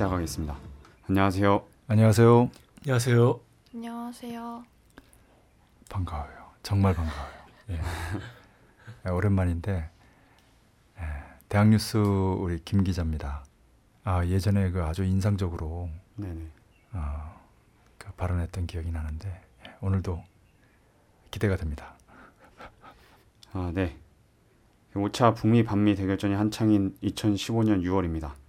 시작하겠습니다. 안녕하세요. 안녕하세요. 안녕하세요. 안녕하세요. 반가워요. 정말 반가워요. 예. 예, 오랜만인데 예, 대학뉴스 우리 김 기자입니다. 아 예전에 그 아주 인상적으로 네네. 어, 그 발언했던 기억이 나는데 예, 오늘도 기대가 됩니다. 아 네. 5차 북미 반미 대결전이 한창인 2015년 6월입니다.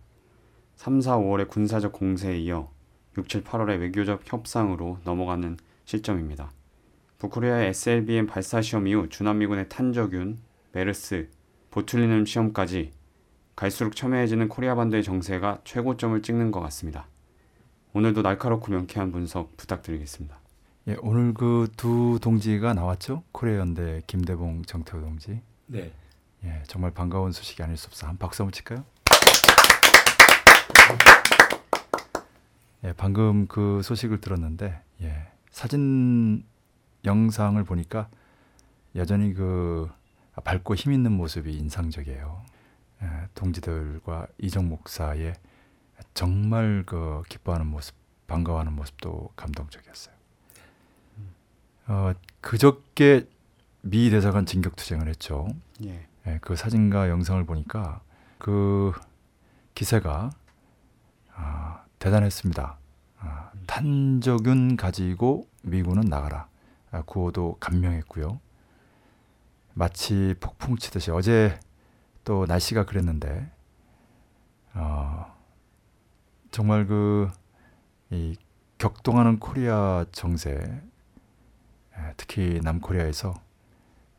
3, 4, 5월의 군사적 공세에 이어 6, 7, 8월의 외교적 협상으로 넘어가는 시점입니다. 북코리아의 SLBM 발사 시험 이후 주남미군의 탄저균, 메르스, 보툴리눔 시험까지 갈수록 첨예해지는 코리아 반도의 정세가 최고점을 찍는 것 같습니다. 오늘도 날카롭고 명쾌한 분석 부탁드리겠습니다. 예, 오늘 그 두 동지가 나왔죠. 코리아 연대 김대봉 정태호 동지. 네. 예, 정말 반가운 소식이 아닐 수 없어. 한 박수 한번 칠까요? 예, 방금 그 소식을 들었는데 예, 사진 영상을 보니까 여전히 그 밝고 힘 있는 모습이 인상적이에요. 예, 동지들과 이정 목사의 정말 그 기뻐하는 모습, 반가워하는 모습도 감동적이었어요. 어, 그저께 미 대사관 진격 투쟁을 했죠. 예. 예, 그 사진과 영상을 보니까 그 기세가 아, 대단했습니다. 아, 탄저균 가지고 미군은 나가라. 아, 구호도 감명했고요. 마치 폭풍 치듯이 어제 또 날씨가 그랬는데 어, 정말 그 이 격동하는 코리아 정세 예, 특히 남코리아에서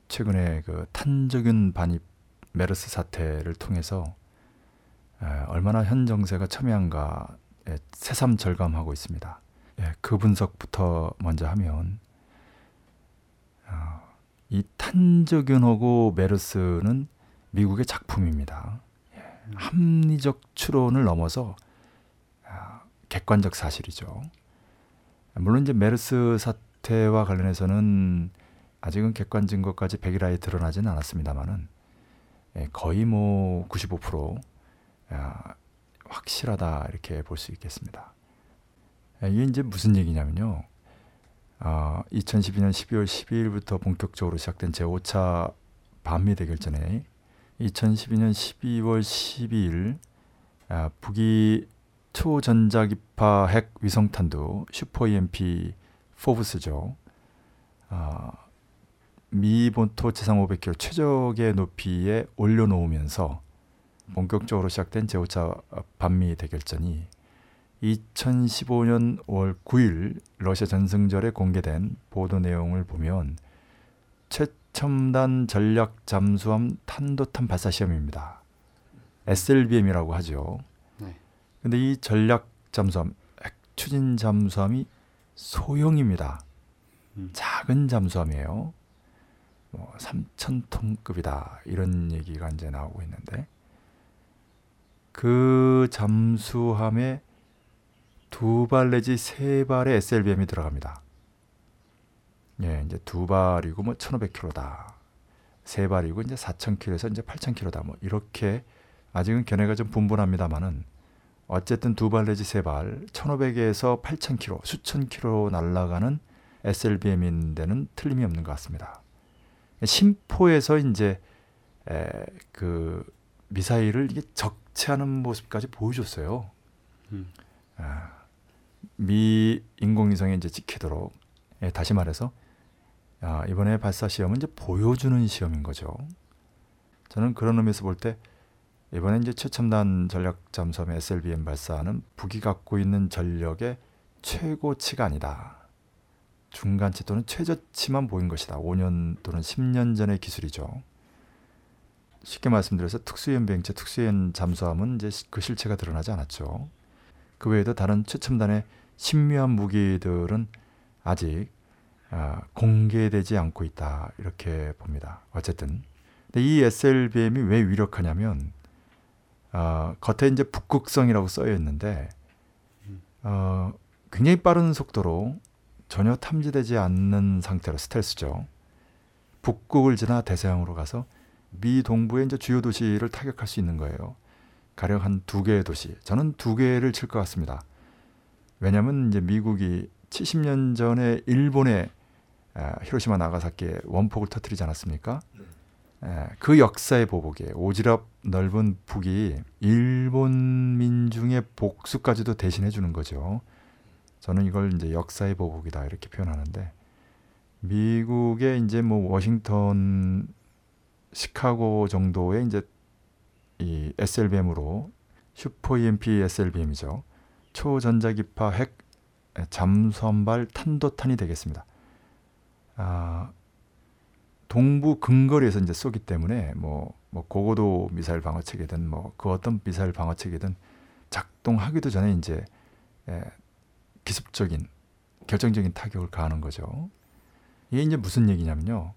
최근에 그 탄저균 반입 메르스 사태를 통해서 에, 얼마나 현 정세가 첨예한가 에, 새삼 절감하고 있습니다. 예, 그 분석부터 먼저 하면 어, 이 탄저균하고 메르스는 미국의 작품입니다. 예, 합리적 추론을 넘어서 아, 객관적 사실이죠. 물론 이제 메르스 사태와 관련해서는 아직은 객관 증거까지 백일하에 드러나지는 않았습니다만은 예, 거의 뭐 95% 야, 확실하다 이렇게 볼 수 있겠습니다. 예, 이게 이제 무슨 얘기냐면요. 아, 2012년 12월 12일부터 본격적으로 시작된 제5차 반미 대결전에 2012년 12월 12일 아, 북이 초전자기파 핵 위성탄두 슈퍼 EMP 포브스죠. 아, 미 본토 지상 500km 최적의 높이에 올려놓으면서 본격적으로 시작된 제5차 반미 대결전이 2015년 5월 9일 러시아 전승절에 공개된 보도 내용을 보면 최첨단 전략 잠수함 탄도탄 발사 시험입니다. SLBM이라고 하죠. 네. 근데 이 전략 잠수함, 핵 추진 잠수함이 소형입니다. 음. 작은 잠수함이에요. 뭐 3천 톤급이다 이런 얘기가 이제 나오고 있는데 그 잠수함에 두 발 내지 세 발의 SLBM이 들어갑니다. 예, 이제 두 발이고 뭐 1,500km다. 세 발이고 이제 4,000km에서 이제 8,000km다. 뭐 이렇게 아직은 견해가 좀 분분합니다만은 어쨌든 두 발 내지 세 발, 1,500에서 8,000km, 수천 킬로 날아가는 SLBM인 데는 틀림이 없는 것 같습니다. 심포에서 이제 에, 그 미사일을 이게 적 체하는 모습까지 보여줬어요. 음. 아, 미 인공위성에 이제 찍히도록 예, 다시 말해서 아, 이번에 발사 시험은 이제 보여주는 시험인 거죠. 저는 그런 의미에서 볼 때 이번에 이제 최첨단 전략 잠수함 SLBM 발사는 북이 갖고 있는 전력의 최고치가 아니다. 중간치 또는 최저치만 보인 것이다. 5년 또는 10년 전의 기술이죠. 쉽게 말씀드려서 특수연 비행체, 특수연 잠수함은 이제 그 실체가 드러나지 않았죠. 그 외에도 다른 최첨단의 신묘한 무기들은 아직 아, 공개되지 않고 있다 이렇게 봅니다. 어쨌든 이 SLBM이 왜 위력하냐면 어, 겉에 이제 북극성이라고 써여 있는데 어, 굉장히 빠른 속도로 전혀 탐지되지 않는 상태로 스텔스죠. 북극을 지나 대서양으로 가서 미 동부의 이제 주요 도시를 타격할 수 있는 거예요. 가령 한 두 개의 도시. 저는 두 개를 칠 것 같습니다. 왜냐하면 이제 미국이 70년 전에 일본의 아, 히로시마 나가사키에 원폭을 터뜨리지 않았습니까? 예, 그 역사의 보복에 오지랖 넓은 북이 일본 민중의 복수까지도 대신해 주는 거죠. 저는 이걸 이제 역사의 보복이다 이렇게 표현하는데 미국의 이제 뭐 워싱턴, 시카고 정도의 이제 이 SLBM으로 슈퍼 EMP SLBM이죠. 초전자기파 핵 잠수함발 탄도탄이 되겠습니다. 아, 동부 근거리에서 이제 쏘기 때문에 뭐, 뭐 고고도 미사일 방어 체계든 뭐 그 어떤 미사일 방어 체계든 작동하기도 전에 이제 예, 기습적인 결정적인 타격을 가하는 거죠. 이게 이제 무슨 얘기냐면요.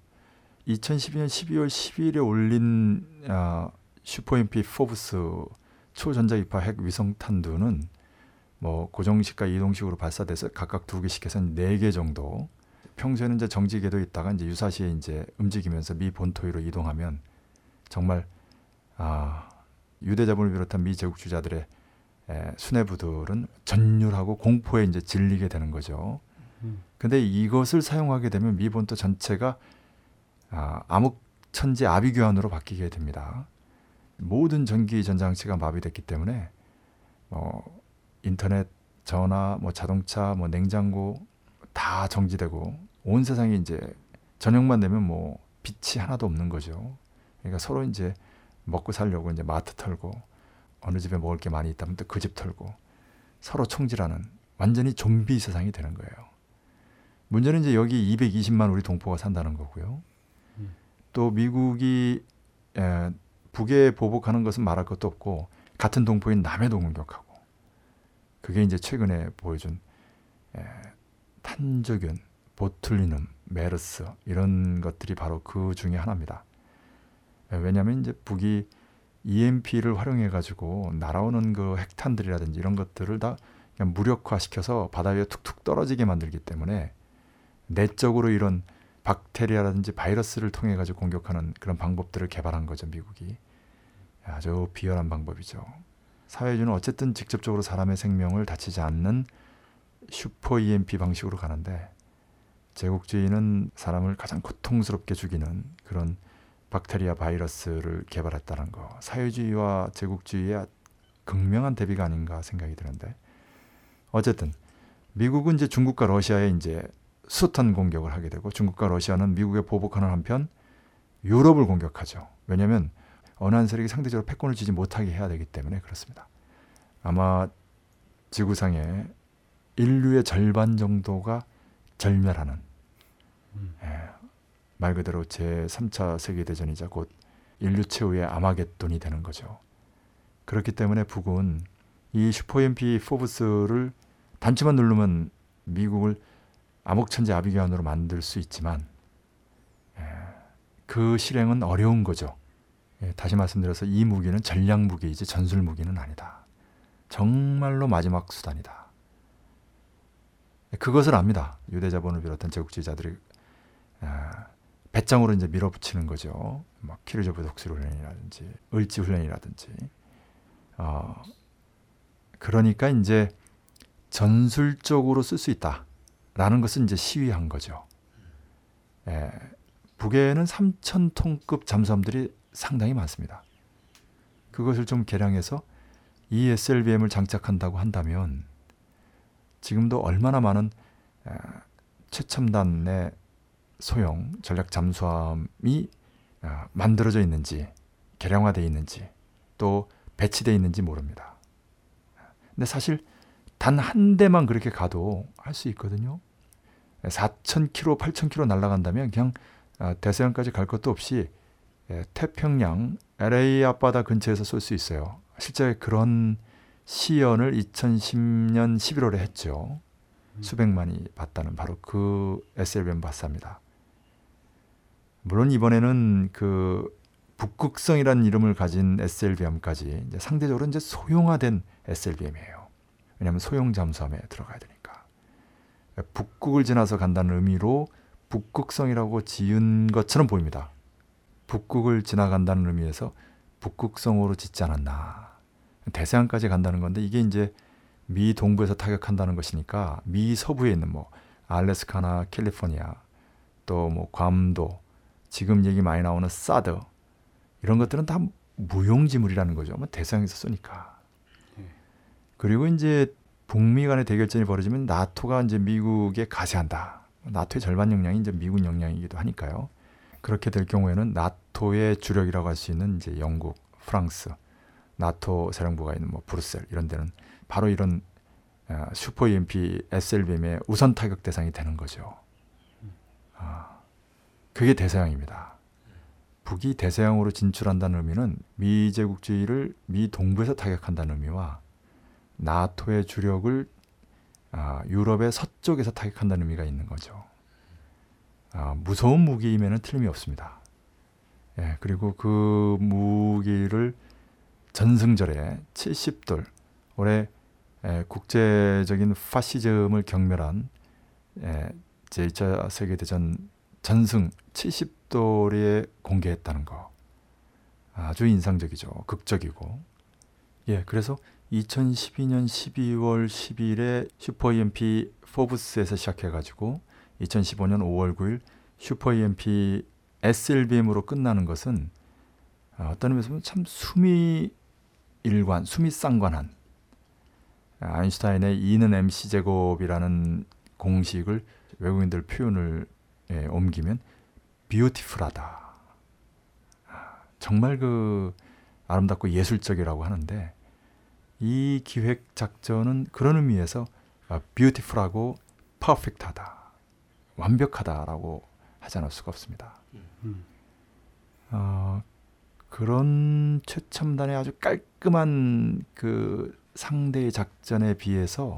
2012년 12월 10일에 올린 아, super EMP FOBS 초전자기파 핵 위성 탄두는 뭐 고정식과 이동식으로 발사돼서 각각 두 개씩 해서 네 개 정도. 평소에는 이제 정지 궤도에 있다가 이제 유사시에 이제 움직이면서 미 본토위로 이동하면 정말 아, 유대자본을 비롯한 미 제국주의자들의 에, 수뇌부들은 전율하고 공포에 이제 질리게 되는 거죠. 음. 근데 이것을 사용하게 되면 미 본토 전체가 아, 암흑천지 아비규환으로 바뀌게 됩니다. 모든 전기 전장치가 마비됐기 때문에 뭐 인터넷, 전화, 뭐 자동차, 뭐 냉장고 다 정지되고 온 세상이 이제 저녁만 되면 뭐 빛이 하나도 없는 거죠. 그러니까 서로 이제 먹고 살려고 이제 마트 털고 어느 집에 먹을 게 많이 있다면 또 그 집 털고 서로 총질하는 완전히 좀비 세상이 되는 거예요. 문제는 이제 여기 220만 우리 동포가 산다는 거고요. 음. 또 미국이 에, 북에 보복하는 것은 말할 것도 없고 같은 동포인 남해도 공격하고 그게 이제 최근에 보여준 에, 탄저균, 보툴리눔, 메르스 이런 것들이 바로 그 중에 하나입니다. 에, 왜냐하면 이제 북이 EMP를 활용해 가지고 날아오는 그 핵탄들이라든지 이런 것들을 다 무력화시켜서 바다 위에 툭툭 떨어지게 만들기 때문에 내적으로 이런 박테리아라든지 바이러스를 통해 가지고 공격하는 그런 방법들을 개발한 거죠 미국이. 아주 비열한 방법이죠. 사회주는 어쨌든 직접적으로 사람의 생명을 다치지 않는 슈퍼 EMP 방식으로 가는데 제국주의는 사람을 가장 고통스럽게 죽이는 그런 박테리아 바이러스를 개발했다는 거. 사회주의와 제국주의의 극명한 대비가 아닌가 생각이 드는데. 어쨌든 미국은 이제 중국과 러시아에 이제 숱한 공격을 하게 되고 중국과 러시아는 미국에 보복하는 한편 유럽을 공격하죠. 왜냐하면 어느 한 세력이 상대적으로 패권을 쥐지 못하게 해야 되기 때문에 그렇습니다. 아마 지구상에 인류의 절반 정도가 절멸하는 음. 예, 말 그대로 제 3차 세계대전이자 곧 인류 최후의 아마겟돈이 되는 거죠. 그렇기 때문에 북은 이 슈퍼엠피 포브스를 단추만 누르면 미국을 암흑천재 아비규환으로 만들 수 있지만 예, 그 실행은 어려운 거죠. 예, 다시 말씀드려서 이 무기는 전략 무기이지 전술 무기는 아니다. 정말로 마지막 수단이다. 예, 그것을 압니다. 유대자본을 비롯한 제국주의자들이 아, 배짱으로 이제 밀어붙이는 거죠. 막 키르조브 독수 훈련이라든지 을지 훈련이라든지. 어, 그러니까 이제 전술적으로 쓸 수 있다 라는 것은 이제 시위한 거죠. 예, 북에는 3천 톤급 잠수함들이 상당히 많습니다. 그것을 좀 개량해서 이 SLBM을 장착한다고 한다면 지금도 얼마나 많은 최첨단의 소형 전략 잠수함이 만들어져 있는지 개량화되어 있는지 또 배치되어 있는지 모릅니다. 근데 사실 단 한 대만 그렇게 가도 할 수 있거든요. 4,000km, 8,000km 날아간다면 그냥 대서양까지 갈 것도 없이 태평양 LA 앞바다 근처에서 쏠 수 있어요. 실제 그런 시연을 2010년 11월에 했죠. 수백만이 봤다는 바로 그 SLBM 발사입니다. 물론 이번에는 그 북극성이라는 이름을 가진 SLBM까지 이제 상대적으로 이제 소형화된 SLBM이에요. 왜냐하면 소형 잠수함에 들어가야 되니까. 북극을 지나서 간다는 의미로 북극성이라고 지은 것처럼 보입니다. 북극을 지나간다는 의미에서 북극성으로 짓지 않았나. 대서양까지 간다는 건데 이게 이제 미 동부에서 타격한다는 것이니까 미 서부에 있는 뭐 알래스카나 캘리포니아 또 뭐 괌도 지금 얘기 많이 나오는 사드 이런 것들은 다 무용지물이라는 거죠. 뭐 대서양에서 쏘니까. 그리고 이제 북미 간의 대결전이 벌어지면 나토가 이제 미국에 가세한다. 나토의 절반 역량이 이제 미군 역량이기도 하니까요. 그렇게 될 경우에는 나토의 주력이라고 할 수 있는 이제 영국, 프랑스, 나토 사령부가 있는 뭐 브루셀 이런 데는 바로 이런 어, 슈퍼 EMP SLBM의 우선 타격 대상이 되는 거죠. 아, 그게 대서양입니다. 북이 대서양으로 진출한다는 의미는 미 제국주의를 미 동부에서 타격한다는 의미와 나토의 주력을 아, 유럽의 서쪽에서 타격한다는 의미가 있는 거죠. 아, 무서운 무기임에는 틀림이 없습니다. 예, 그리고 그 무기를 전승절에 70돌 올해 에, 국제적인 파시즘을 경멸한 에, 제2차 세계대전 전승 70돌에 공개했다는 거 아주 인상적이죠. 극적이고 예 그래서 2012년 12월 10일에 슈퍼 EMP 포브스에서 시작해가지고 2015년 5월 9일 슈퍼 EMP SLBM으로 끝나는 것은 아, 어떤 의미에서 보면 참 수미 일관, 수미 쌍관한 아인슈타인의 E는 mc 제곱이라는 공식을 외국인들 표현을 예, 옮기면 뷰티풀하다. 아, 정말 그 아름답고 예술적이라고 하는데 이 기획 작전은 그런 의미에서 뷰티풀하고 퍼펙트하다. 완벽하다라고 하지 않을 수가 없습니다. 음. 어, 그런 최첨단의 아주 깔끔한 그 상대의 작전에 비해서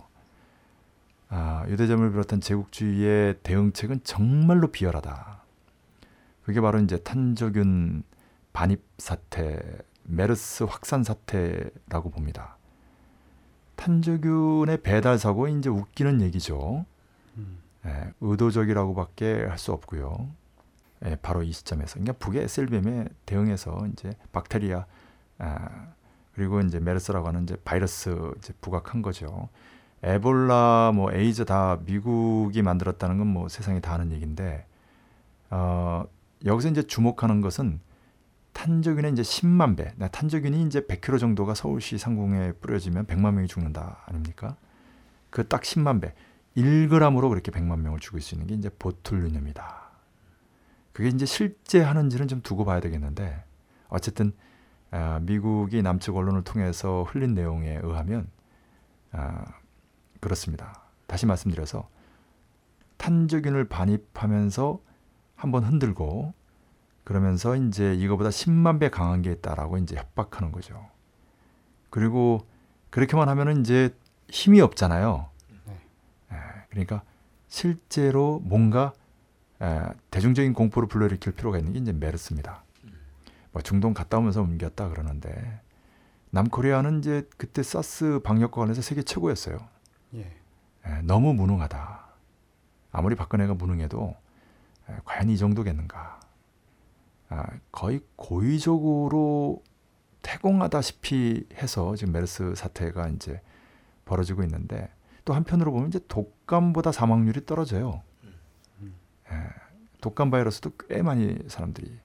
아, 유대점을 비롯한 제국주의의 대응책은 정말로 비열하다. 그게 바로 이제 탄저균 반입 사태, 메르스 확산 사태라고 봅니다. 탄저균의 배달 사고 이제 웃기는 얘기죠. 음. 예, 의도적이라고밖에 할 수 없고요. 예, 바로 이 시점에서 그러니까 북의 SLBM에 대응해서 이제 박테리아 아, 그리고 이제 메르스라고 하는 이제 바이러스 이제 부각한 거죠. 에볼라 뭐 에이즈 다 미국이 만들었다는 건 뭐 세상이 다 아는 얘기인데 어, 여기서 이제 주목하는 것은 탄저균의 이제 10만 배. 탄저균이 이제 100kg 정도가 서울시 상공에 뿌려지면 100만 명이 죽는다 아닙니까? 그 딱 10만 배. 1g으로 그렇게 100만 명을 죽일 수 있는 게 이제 보툴리눔입니다. 그게 이제 실제 하는지는 좀 두고 봐야 되겠는데 어쨌든 아, 미국이 남측 언론을 통해서 흘린 내용에 의하면 아, 그렇습니다. 다시 말씀드려서 탄저균을 반입하면서 한번 흔들고 그러면서 이제 이거보다 10만 배 강한 게 있다라고 이제 협박하는 거죠. 그리고 그렇게만 하면은 이제 힘이 없잖아요. 네. 에, 그러니까 실제로 뭔가 에, 대중적인 공포를 불러일으킬 필요가 있는 게 이제 메르스입니다. 뭐 중동 갔다 오면서 옮겼다 그러는데 남코리아는 이제 그때 사스 방역과 관해서 세계 최고였어요. 예. 에, 너무 무능하다. 아무리 박근혜가 무능해도 에, 과연 이 정도겠는가? 아, 거의 고의적으로 태공하다시피 해서 지금 메르스 사태가 이제 벌어지고 있는데 또 한편으로 보면 이제 독감보다 사망률이 떨어져요. 예, 독감 바이러스도 꽤 많이 사람들이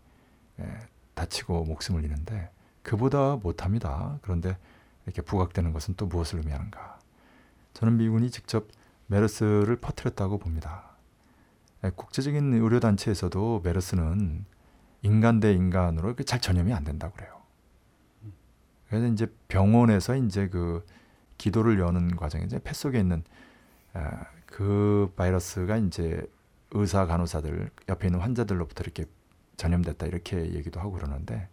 예, 다치고 목숨을 잃는데 그보다 못합니다. 그런데 이렇게 부각되는 것은 또 무엇을 의미하는가? 저는 미군이 직접 메르스를 퍼뜨렸다고 봅니다. 예, 국제적인 의료 단체에서도 메르스는 인간 대 인간으로 잘 전염이 안 된다고 그래요. 그래서 이제 병원에서 이제 그 기도를 여는 과정에 이제 폐 속에 있는 아, 그 바이러스가 이제 의사 간호사들 옆에 있는 환자들로부터 이렇게 전염됐다 이렇게 얘기도 하고 그러는데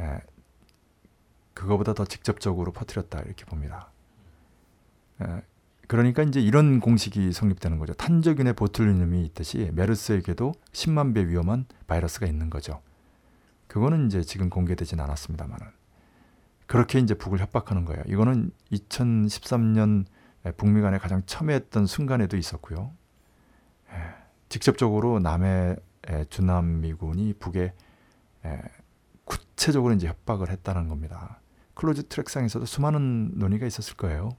에, 그거보다 더 직접적으로 퍼뜨렸다 이렇게 봅니다. 에, 그러니까 이제 이런 공식이 성립되는 거죠. 탄저균의 보툴리눔이 있듯이 메르스에게도 10만 배 위험한 바이러스가 있는 거죠. 그거는 이제 지금 공개되진 않았습니다만은 그렇게 이제 북을 협박하는 거예요. 이거는 2013년 북미 간에 가장 첨예했던 순간에도 있었고요. 직접적으로 남의 주남 미군이 북에 구체적으로 이제 협박을 했다는 겁니다. closed track상에서도 수많은 논의가 있었을 거예요.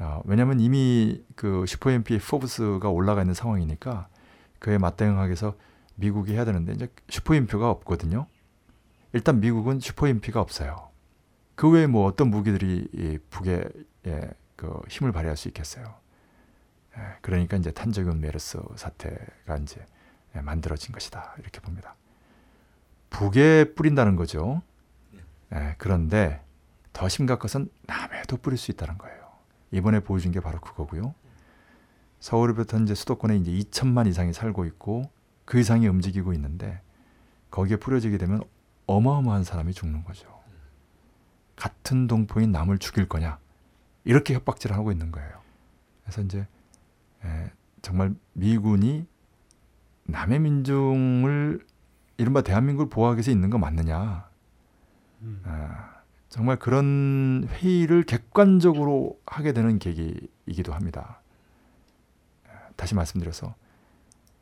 어, 왜냐하면 이미 그 super EMP FOBS가 올라가 있는 상황이니까 그에 맞대응하기 위해서 미국이 해야 되는데 이제 슈퍼엠피가 없거든요. 일단 미국은 슈퍼엠피가 없어요. 그 외에 뭐 어떤 무기들이 이 북에 예, 그 힘을 발휘할 수 있겠어요. 예, 그러니까 이제 탄저균 메르스 사태가 이제 예, 만들어진 것이다 이렇게 봅니다. 북에 뿌린다는 거죠. 예, 그런데 더 심각한 것은 남에도 뿌릴 수 있다는 거예요. 이번에 보여준 게 바로 그거고요. 서울부터 이제 수도권에 이제 2천만 이상이 살고 있고 그 이상이 움직이고 있는데 거기에 뿌려지게 되면 어마어마한 사람이 죽는 거죠. 같은 동포인 남을 죽일 거냐 이렇게 협박질을 하고 있는 거예요. 그래서 이제 에, 정말 미군이 남의 민중을 이른바 대한민국을 보호하기 위해서 있는 거 맞느냐? 음. 아, 정말 그런 회의를 객관적으로 하게 되는 계기이기도 합니다. 다시 말씀드려서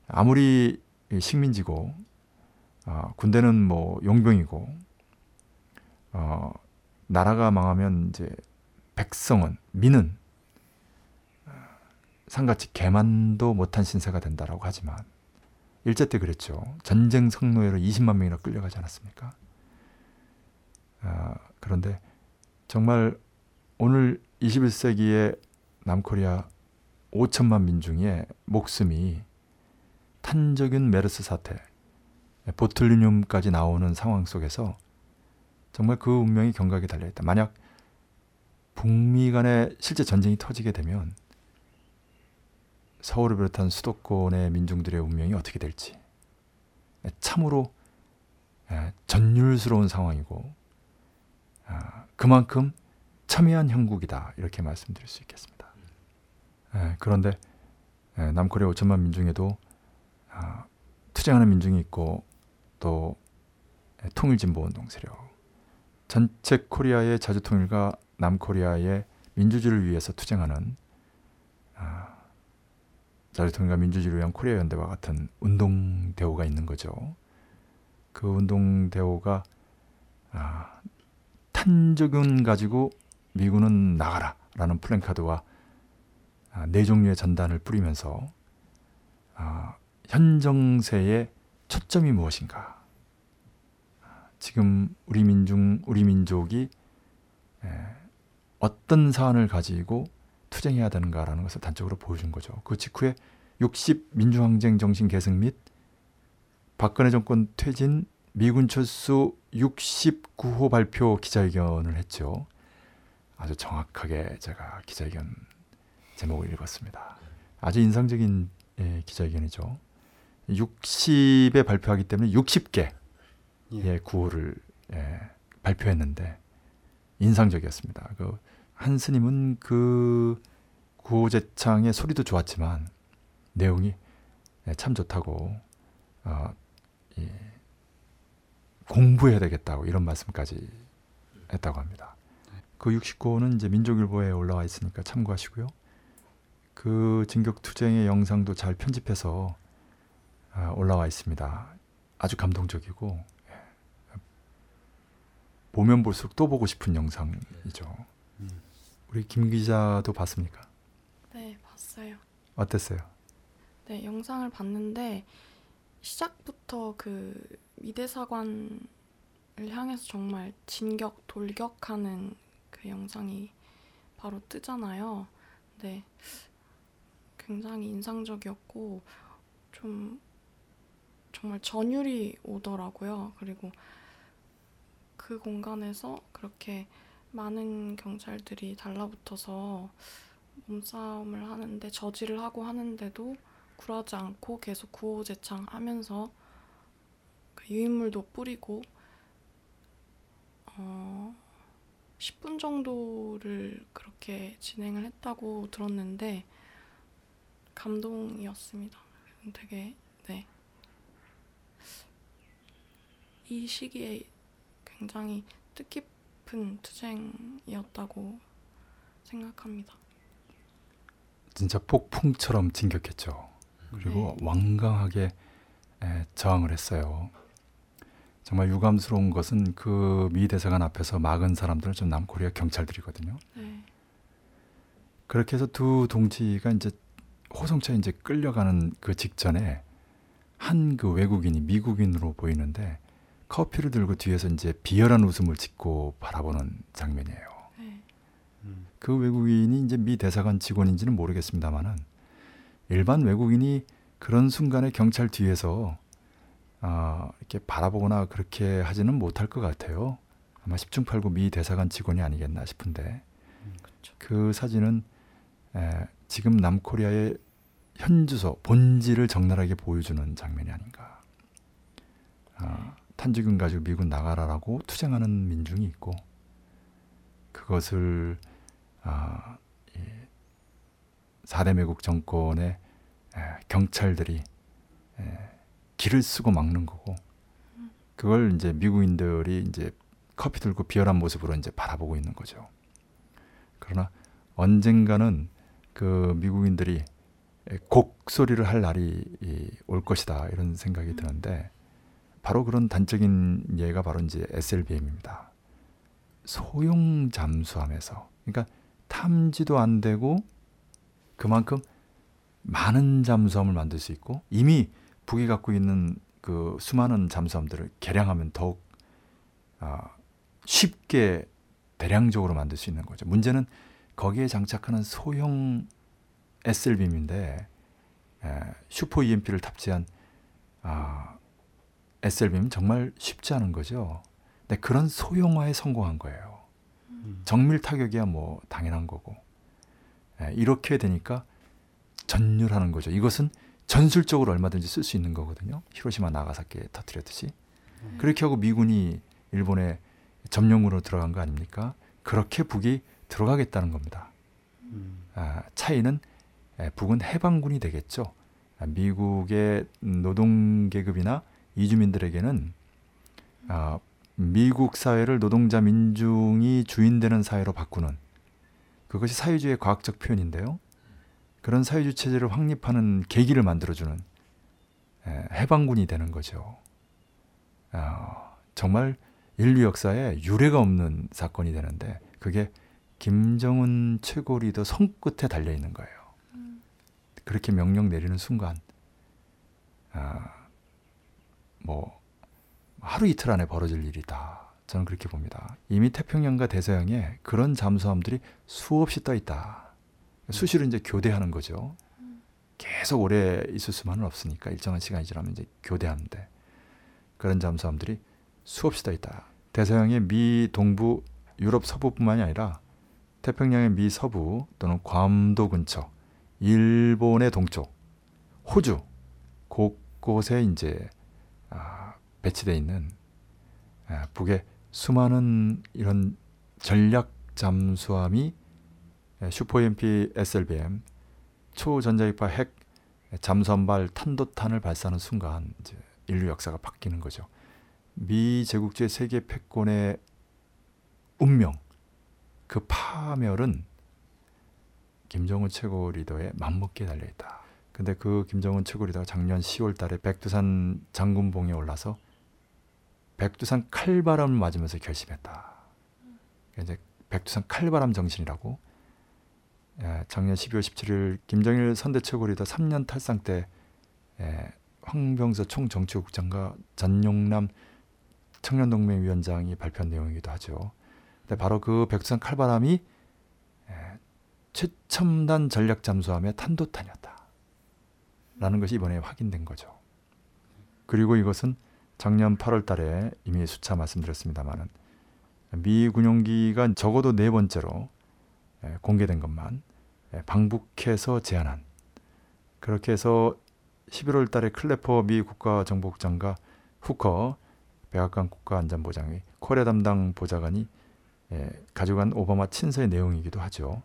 아무리 식민지고 어, 군대는 뭐 용병이고 어, 나라가 망하면 이제 백성은 민은 어, 상같이 개만도 못한 신세가 된다라고 하지만 일제 때 그랬죠. 전쟁 성노예로 20만 명이나 끌려가지 않았습니까? 아, 그런데 정말 오늘 21세기의 남코리아 5천만 민중의 목숨이 탄저균 메르스 사태, 보툴리늄까지 나오는 상황 속에서 정말 그 운명이 경각에 달려있다. 만약 북미 간에 실제 전쟁이 터지게 되면 서울을 비롯한 수도권의 민중들의 운명이 어떻게 될지 참으로 전율스러운 상황이고 아, 그만큼 첨예한 형국이다 이렇게 말씀드릴 수 있겠습니다. 그런데 남코리아 5천만 민중에도 아, 투쟁하는 민중이 있고 또 통일진보운동 세력 전체 코리아의 자주통일과 남코리아의 민주주의를 위해서 투쟁하는 아, 자주통일과 민주주의를 위한 코리아 연대와 같은 운동 대오가 있는 거죠. 그 운동 대오가 아, 탄저균 가지고 미군은 나가라 라는 플랜카드와 아, 네 종류의 전단을 뿌리면서 아, 현 정세의 초점이 무엇인가? 지금 우리 민중 우리 민족이 어떤 사안을 가지고 투쟁해야 되는가라는 것을 단적으로 보여준 거죠. 그 직후에 60 민주항쟁 정신 계승 및 박근혜 정권 퇴진 미군 철수 69호 발표 기자회견을 했죠. 아주 정확하게 제가 기자회견 제목을 읽었습니다. 아주 인상적인 예, 기자회견이죠. 60에 발표하기 때문에 60개 의 구호를 예, 발표했는데 인상적이었습니다. 그 한 스님은 그 구호 제창의 소리도 좋았지만 내용이 예, 참 좋다고 어, 예, 공부해야 되겠다고 이런 말씀까지 했다고 합니다. 그 69호는 이제 민족일보에 올라와 있으니까 참고하시고요. 그 진격 투쟁의 영상도 잘 편집해서 아, 올라와 있습니다. 아주 감동적이고 예, 보면 볼수록 또 보고 싶은 영상이죠. 우리 김 기자도 봤습니까? 네, 봤어요. 어땠어요? 네, 영상을 봤는데 시작부터 그 미대사관을 향해서 정말 진격 돌격하는 그 영상이 바로 뜨잖아요. 네, 굉장히 인상적이었고 좀 정말 전율이 오더라고요. 그리고 그 공간에서 그렇게 많은 경찰들이 달라붙어서 몸싸움을 하는데 저지를 하고 하는데도 굴하지 않고 계속 구호제창 하면서 그 유인물도 뿌리고 어, 10분 정도를 그렇게 진행을 했다고 들었는데 감동이었습니다. 되게 네. 이 시기에 굉장히 뜻깊은 투쟁이었다고 생각합니다. 진짜 폭풍처럼 진격했죠. 그리고 네. 완강하게 에, 저항을 했어요. 정말 유감스러운 것은 그 미 대사관 앞에서 막은 사람들은 좀 남코리아 경찰들이거든요. 네. 그렇게 해서 두 동지가 이제 호송차에 이제 끌려가는 그 직전에 한 그 외국인이 미국인으로 보이는데 커피를 들고 뒤에서 이제 비열한 웃음을 짓고 바라보는 장면이에요. 네. 그 외국인이 이제 미 대사관 직원인지는 모르겠습니다만은 일반 외국인이 그런 순간에 경찰 뒤에서 아, 이렇게 바라보거나 그렇게 하지는 못할 것 같아요. 아마 10중 8구 미 대사관 직원이 아니겠나 싶은데 그렇죠. 그 사진은 에, 지금 남코리아의 현 주소 본질을 적나라하게 보여주는 장면이 아닌가. 아, 탄주균 가지고 미국 나가라라고 투쟁하는 민중이 있고 그것을 아, 이 4대 매국 정권의 에, 경찰들이 에, 길을 쓰고 막는 거고 그걸 이제 미국인들이 이제 커피 들고 비열한 모습으로 이제 바라보고 있는 거죠. 그러나 언젠가는 그 미국인들이 곡소리를 할 날이 이, 올 것이다 이런 생각이 드는데 바로 그런 단적인 예가 바로 이제 SLBM입니다. 소형 잠수함에서 그러니까 탐지도 안 되고 그만큼 많은 잠수함을 만들 수 있고 이미 북이 갖고 있는 그 수많은 잠수함들을 개량하면 더욱 아, 쉽게 대량적으로 만들 수 있는 거죠. 문제는 거기에 장착하는 소형 SL빔인데 에, 슈퍼 EMP를 탑재한 아, SL빔은 정말 쉽지 않은 거죠. 근데 그런 소형화에 성공한 거예요. 정밀 타격이야 뭐 당연한 거고 에, 이렇게 되니까 전율하는 거죠. 이것은 전술적으로 얼마든지 쓸 수 있는 거거든요. 히로시마 나가사키에 터뜨렸듯이 그렇게 하고 미군이 일본에 점령으로 들어간 거 아닙니까? 그렇게 북이 들어가겠다는 겁니다. 아, 차이는 에, 북은 해방군이 되겠죠. 아, 미국의 노동 계급이나 이주민들에게는 아, 미국 사회를 노동자 민중이 주인되는 사회로 바꾸는 그것이 사회주의의 과학적 표현인데요. 그런 사회주의 체제를 확립하는 계기를 만들어주는 에, 해방군이 되는 거죠. 아, 정말 인류 역사에 유례가 없는 사건이 되는데 그게 김정은 최고 리더 손끝에 달려 있는 거예요. 그렇게 명령 내리는 순간, 아, 뭐 하루 이틀 안에 벌어질 일이다. 저는 그렇게 봅니다. 이미 태평양과 대서양에 그런 잠수함들이 수없이 떠 있다. 수시로 이제 교대하는 거죠. 계속 오래 있을 수만은 없으니까 일정한 시간이 지나면 이제 교대하는데 그런 잠수함들이 수없이 떠 있다. 대서양의 미 동부 유럽 서부뿐만이 아니라 태평양의 미 서부 또는 괌도 근처, 일본의 동쪽, 호주 곳곳에 이제 아, 배치돼 있는 아, 북의 수많은 이런 전략 잠수함이 슈퍼 EMP SLBM 초전자기파 핵 잠수함발 탄도탄을 발사하는 순간 이제 인류 역사가 바뀌는 거죠. 미 제국주의 세계 패권의 운명 그 파멸은 김정은 최고 리더의 맘먹기에 달려 있다. 근데 그 김정은 최고 리더가 작년 10월 달에 백두산 장군봉에 올라서 백두산 칼바람을 맞으면서 결심했다. 이제 백두산 칼바람 정신이라고 예, 작년 12월 17일 김정일 선대 최고 리더 3년 탈상 때 예, 황병서 총정치국장과 전용남 청년동맹 위원장이 발표한 내용이기도 하죠. 근데 바로 그 백두산 칼바람이 예, 최첨단 전략 잠수함의 탄도탄이었다. 라는 것이 이번에 확인된 거죠. 그리고 이것은 작년 8월 달에 이미 수차 말씀드렸습니다만은 미 군용기가 적어도 네 번째로 예, 공개된 것만 예, 방북해서 제안한 그렇게 해서 11월 달에 클래퍼 미 국가정보국장과 후커 백악관 국가안전보장의 코리아 담당 보좌관이 예, 가져간 오바마 친서의 내용이기도 하죠.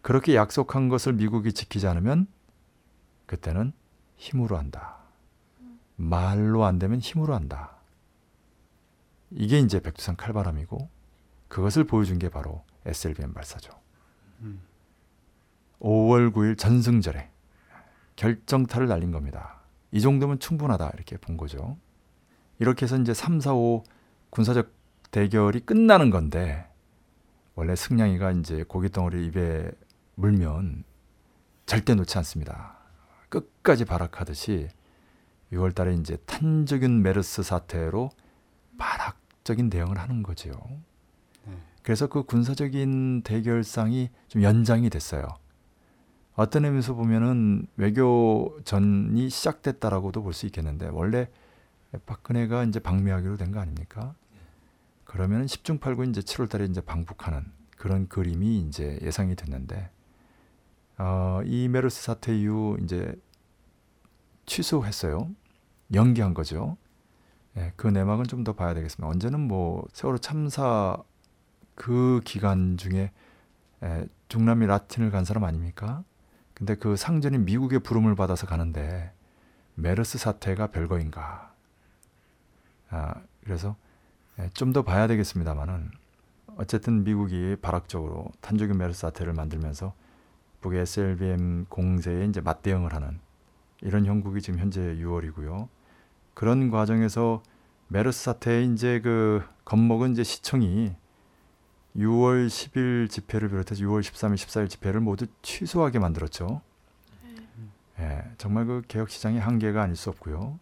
그렇게 약속한 것을 미국이 지키지 않으면 그때는 힘으로 한다. 말로 안 되면 힘으로 한다. 이게 이제 백두산 칼바람이고 그것을 보여준 게 바로 SLBM 발사죠. 5월 9일 전승절에 결정타를 날린 겁니다. 이 정도면 충분하다 이렇게 본 거죠. 이렇게 해서 이제 3, 4, 5 군사적 대결이 끝나는 건데 원래 승냥이가 이제 고기 덩어리 입에 물면 절대 놓지 않습니다. 끝까지 발악하듯이 6월 달에 이제 탄저균 메르스 사태로 발악적인 대응을 하는 거죠. 네. 그래서 그 군사적인 대결상이 좀 연장이 됐어요. 어떤 의미에서 보면은 외교전이 시작됐다라고도 볼 수 있겠는데 원래 박근혜가 이제 방미하기로 된 거 아닙니까? 그러면 10중 8구 이제 7월 달에 이제 방북하는 그런 그림이 이제 예상이 됐는데 어, 이 메르스 사태 이후 이제 취소했어요. 연기한 거죠. 예, 그 내막은 좀 더 봐야 되겠습니다. 언제는 뭐 세월호 참사 그 기간 중에 에, 중남미 라틴을 간 사람 아닙니까? 근데 그 상전이 미국의 부름을 받아서 가는데 메르스 사태가 별거인가? 아, 그래서 좀더 봐야 되겠습니다만은 어쨌든 미국이 발악적으로 탄저균 메르스 사태를 만들면서 북의 SLBM 공세에 이제 맞대응을 하는 이런 형국이 지금 현재 6월이고요. 그런 과정에서 메르스 사태의 이제 그 겁먹은 이제 시청이 6월 10일 집회를 비롯해서 6월 13일, 14일 집회를 모두 취소하게 만들었죠. 예, 정말 그 개혁 시장의 한계가 아닐 수 없고요.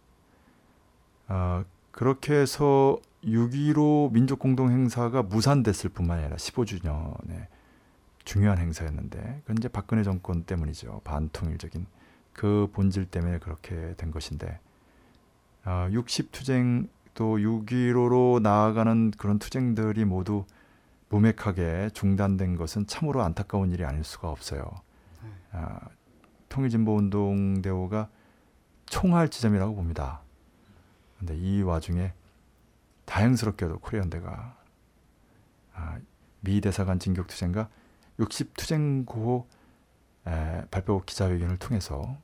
아, 그렇게 해서 6.15 민족 공동 행사가 무산됐을 뿐만 아니라 15주년의 중요한 행사였는데 그건 이제 박근혜 정권 때문이죠. 반통일적인 그 본질 때문에 그렇게 된 것인데 아, 60투쟁 또 6.15로 나아가는 그런 투쟁들이 모두 무맥하게 중단된 것은 참으로 안타까운 일이 아닐 수가 없어요. 아, 통일진보운동 대우가 총할 지점이라고 봅니다. 근데 이 와중에 다행스럽게도 코리안대가 아, 미 대사관 진격 투쟁과 60 투쟁 구호 에, 발표 기자회견을 통해서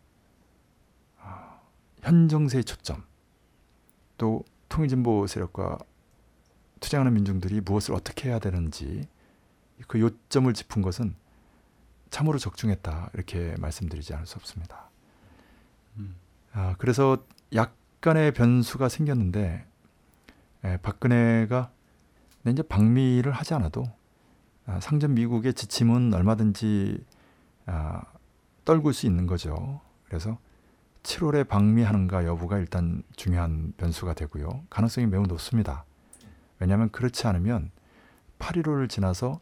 아, 현 정세의 초점 또 통일진보 세력과 투쟁하는 민중들이 무엇을 어떻게 해야 되는지 그 요점을 짚은 것은 참으로 적중했다 이렇게 말씀드리지 않을 수 없습니다. 음. 아, 그래서 약간의 변수가 생겼는데 에, 박근혜가 이제 방미를 하지 않아도 아, 상전 미국의 지침은 얼마든지 아, 떨굴 수 있는 거죠. 그래서 7월에 방미하는가 여부가 일단 중요한 변수가 되고요. 가능성이 매우 높습니다. 왜냐하면 그렇지 않으면 8.15를 지나서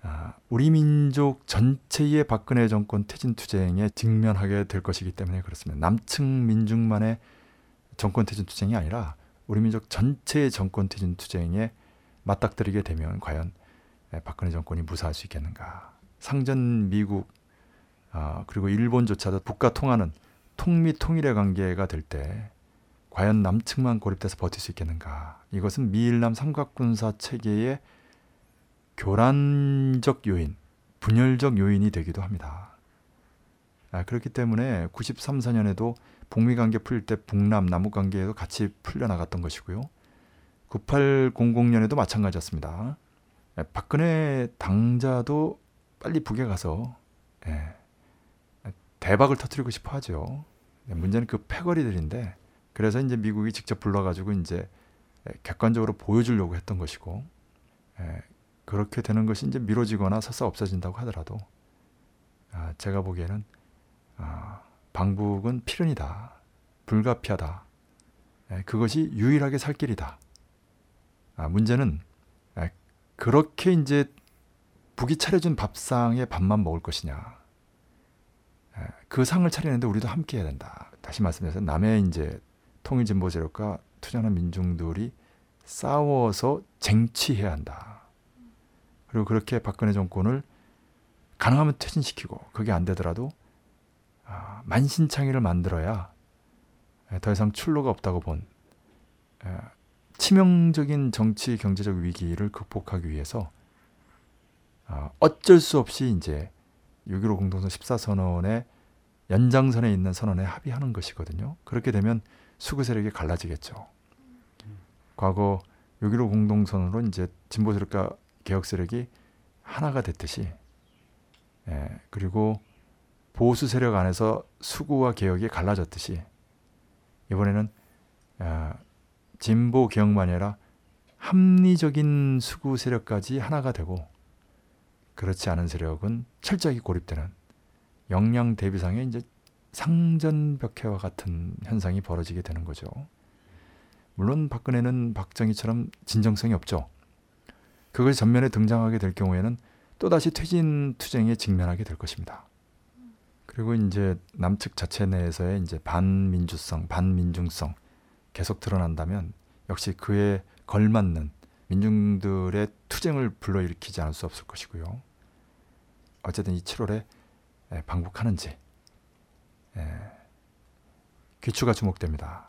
아, 우리 민족 전체의 박근혜 정권 퇴진 투쟁에 직면하게 될 것이기 때문에 그렇습니다. 남층 민중만의 정권 퇴진 투쟁이 아니라 우리 민족 전체의 정권 퇴진 투쟁에 맞닥뜨리게 되면 과연 박근혜 정권이 무사할 수 있겠는가? 상전 미국 아, 그리고 일본조차도 북과 통하는 통미 통일의 관계가 될 때 과연 남측만 고립돼서 버틸 수 있겠는가? 이것은 미일남 삼각군사 체계의 교란적 요인, 분열적 요인이 되기도 합니다. 아, 그렇기 때문에 93, 4년에도 북미 관계 풀릴 때 북남 남북 관계에도 같이 풀려 나갔던 것이고요. 9800년에도 마찬가지였습니다. 예, 박근혜 당자도 빨리 북에 가서 예, 대박을 터뜨리고 싶어 하죠. 예, 문제는 그 패거리들인데 그래서 이제 미국이 직접 불러가지고 이제 객관적으로 보여주려고 했던 것이고 예, 그렇게 되는 것이 이제 미뤄지거나 설사 없어진다고 하더라도 아, 제가 보기에는 아, 방북은 필연이다, 불가피하다. 예, 그것이 유일하게 살 길이다. 아, 문제는 예, 그렇게 이제 북이 차려준 밥상에 밥만 먹을 것이냐. 예, 그 상을 차리는데 우리도 함께 해야 된다. 다시 말씀드려서 남의 이제 통일진보 세력과 투자하는 민중들이 싸워서 쟁취해야 한다. 그리고 그렇게 박근혜 정권을 가능하면 퇴진시키고 그게 안 되더라도 아, 만신창이를 만들어야 더 이상 출路가 없다고 본 치명적인 정치 경제적 위기를 극복하기 위해서 아, 어쩔 수 없이 이제 6.15 공동선 14선언의 연장선에 있는 선언에 합의하는 것이거든요. 그렇게 되면 수구 세력이 갈라지겠죠. 과거 6.15 공동선언으로 이제 진보 세력과 개혁 세력이 하나가 됐듯이, 예, 그리고 보수 세력 안에서 수구와 개혁이 갈라졌듯이 이번에는 아, 진보 개혁만이 아니라 합리적인 수구 세력까지 하나가 되고 그렇지 않은 세력은 철저하게 고립되는 역량 대비상의 이제 상전벽해와 같은 현상이 벌어지게 되는 거죠. 물론 박근혜는 박정희처럼 진정성이 없죠. 그걸 전면에 등장하게 될 경우에는 또다시 퇴진 투쟁에 직면하게 될 것입니다. 그리고 이제 남측 자체 내에서의 이제 반민주성, 반민중성 계속 드러난다면 역시 그에 걸맞는 민중들의 투쟁을 불러일으키지 않을 수 없을 것이고요. 어쨌든 이 7월에 예, 방북하는지 예, 귀추가 주목됩니다.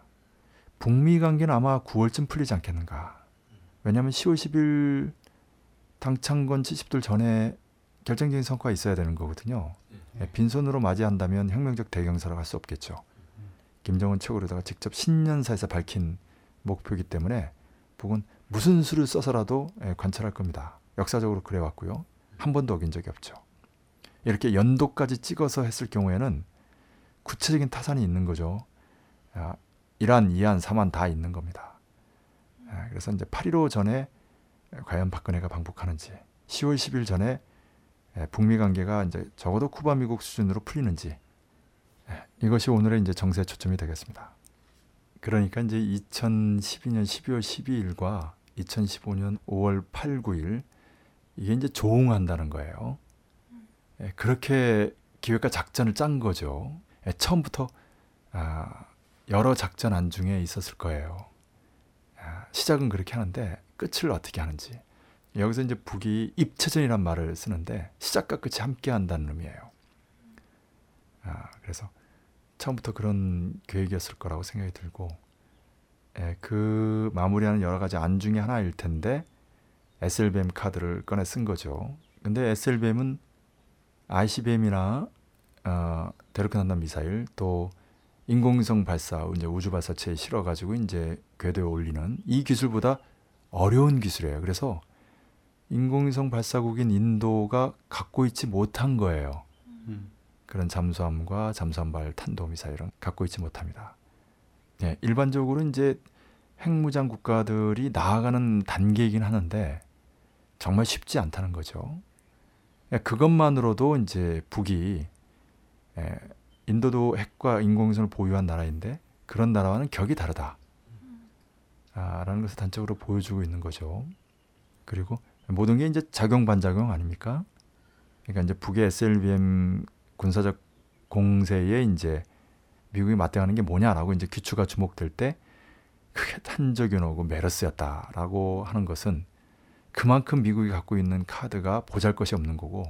북미 관계는 아마 9월쯤 풀리지 않겠는가. 왜냐하면 10월 10일 당창건 70돌 전에 결정적인 성과가 있어야 되는 거거든요. 예, 빈손으로 맞이한다면 혁명적 대경사로 갈 수 없겠죠. 김정은 최고로다가 직접 신년사에서 밝힌 목표이기 때문에 북은 무슨 수를 써서라도 예, 관찰할 겁니다. 역사적으로 그래왔고요. 한 번도 어긴 적이 없죠. 이렇게 연도까지 찍어서 했을 경우에는 구체적인 타산이 있는 거죠. 아, 1안, 2안, 3안 다 있는 겁니다. 아, 그래서 이제 8.15 전에 과연 박근혜가 방북하는지 10월 10일 전에 예, 북미 관계가 이제 적어도 쿠바 미국 수준으로 풀리는지 예, 이것이 오늘의 이제 정세 초점이 되겠습니다. 그러니까 이제 2012년 12월 12일과 2015년 5월 8, 9일 이게 이제 조응한다는 거예요. 예, 그렇게 기획과 작전을 짠 거죠. 예, 처음부터 아, 여러 작전 안중에 있었을 거예요. 아, 시작은 그렇게 하는데 끝을 어떻게 하는지. 여기서 이제 북이 입체전이란 말을 쓰는데 시작과 끝이 함께 한다는 의미예요. 아, 그래서 처음부터 그런 계획이었을 거라고 생각이 들고 예, 그 마무리하는 여러 가지 안 중에 하나일 텐데 SLBM 카드를 꺼내 쓴 거죠. 근데 SLBM은 ICBM이나 어, 대륙간 한단 미사일 또 인공위성 발사 이제 우주 발사체에 실어 가지고 이제 궤도에 올리는 이 기술보다 어려운 기술이에요. 그래서 인공위성 발사국인 인도가 갖고 있지 못한 거예요. 음. 그런 잠수함과 잠수함발 탄도 미사일은 갖고 있지 못합니다. 예, 일반적으로 이제 핵무장 국가들이 나아가는 단계이긴 하는데 정말 쉽지 않다는 거죠. 예, 그것만으로도 이제 북이 예, 인도도 핵과 인공위성을 보유한 나라인데 그런 나라와는 격이 다르다. 아, 라는 것을 단적으로 보여주고 있는 거죠. 그리고 모든 게 이제 작용 반작용 아닙니까? 그러니까 이제 북의 SLBM 군사적 공세에 이제 미국이 맞대응하는 게 뭐냐라고 이제 귀추가 주목될 때 크게 오고 메르스였다라고 하는 것은 그만큼 미국이 갖고 있는 카드가 보잘것이 없는 거고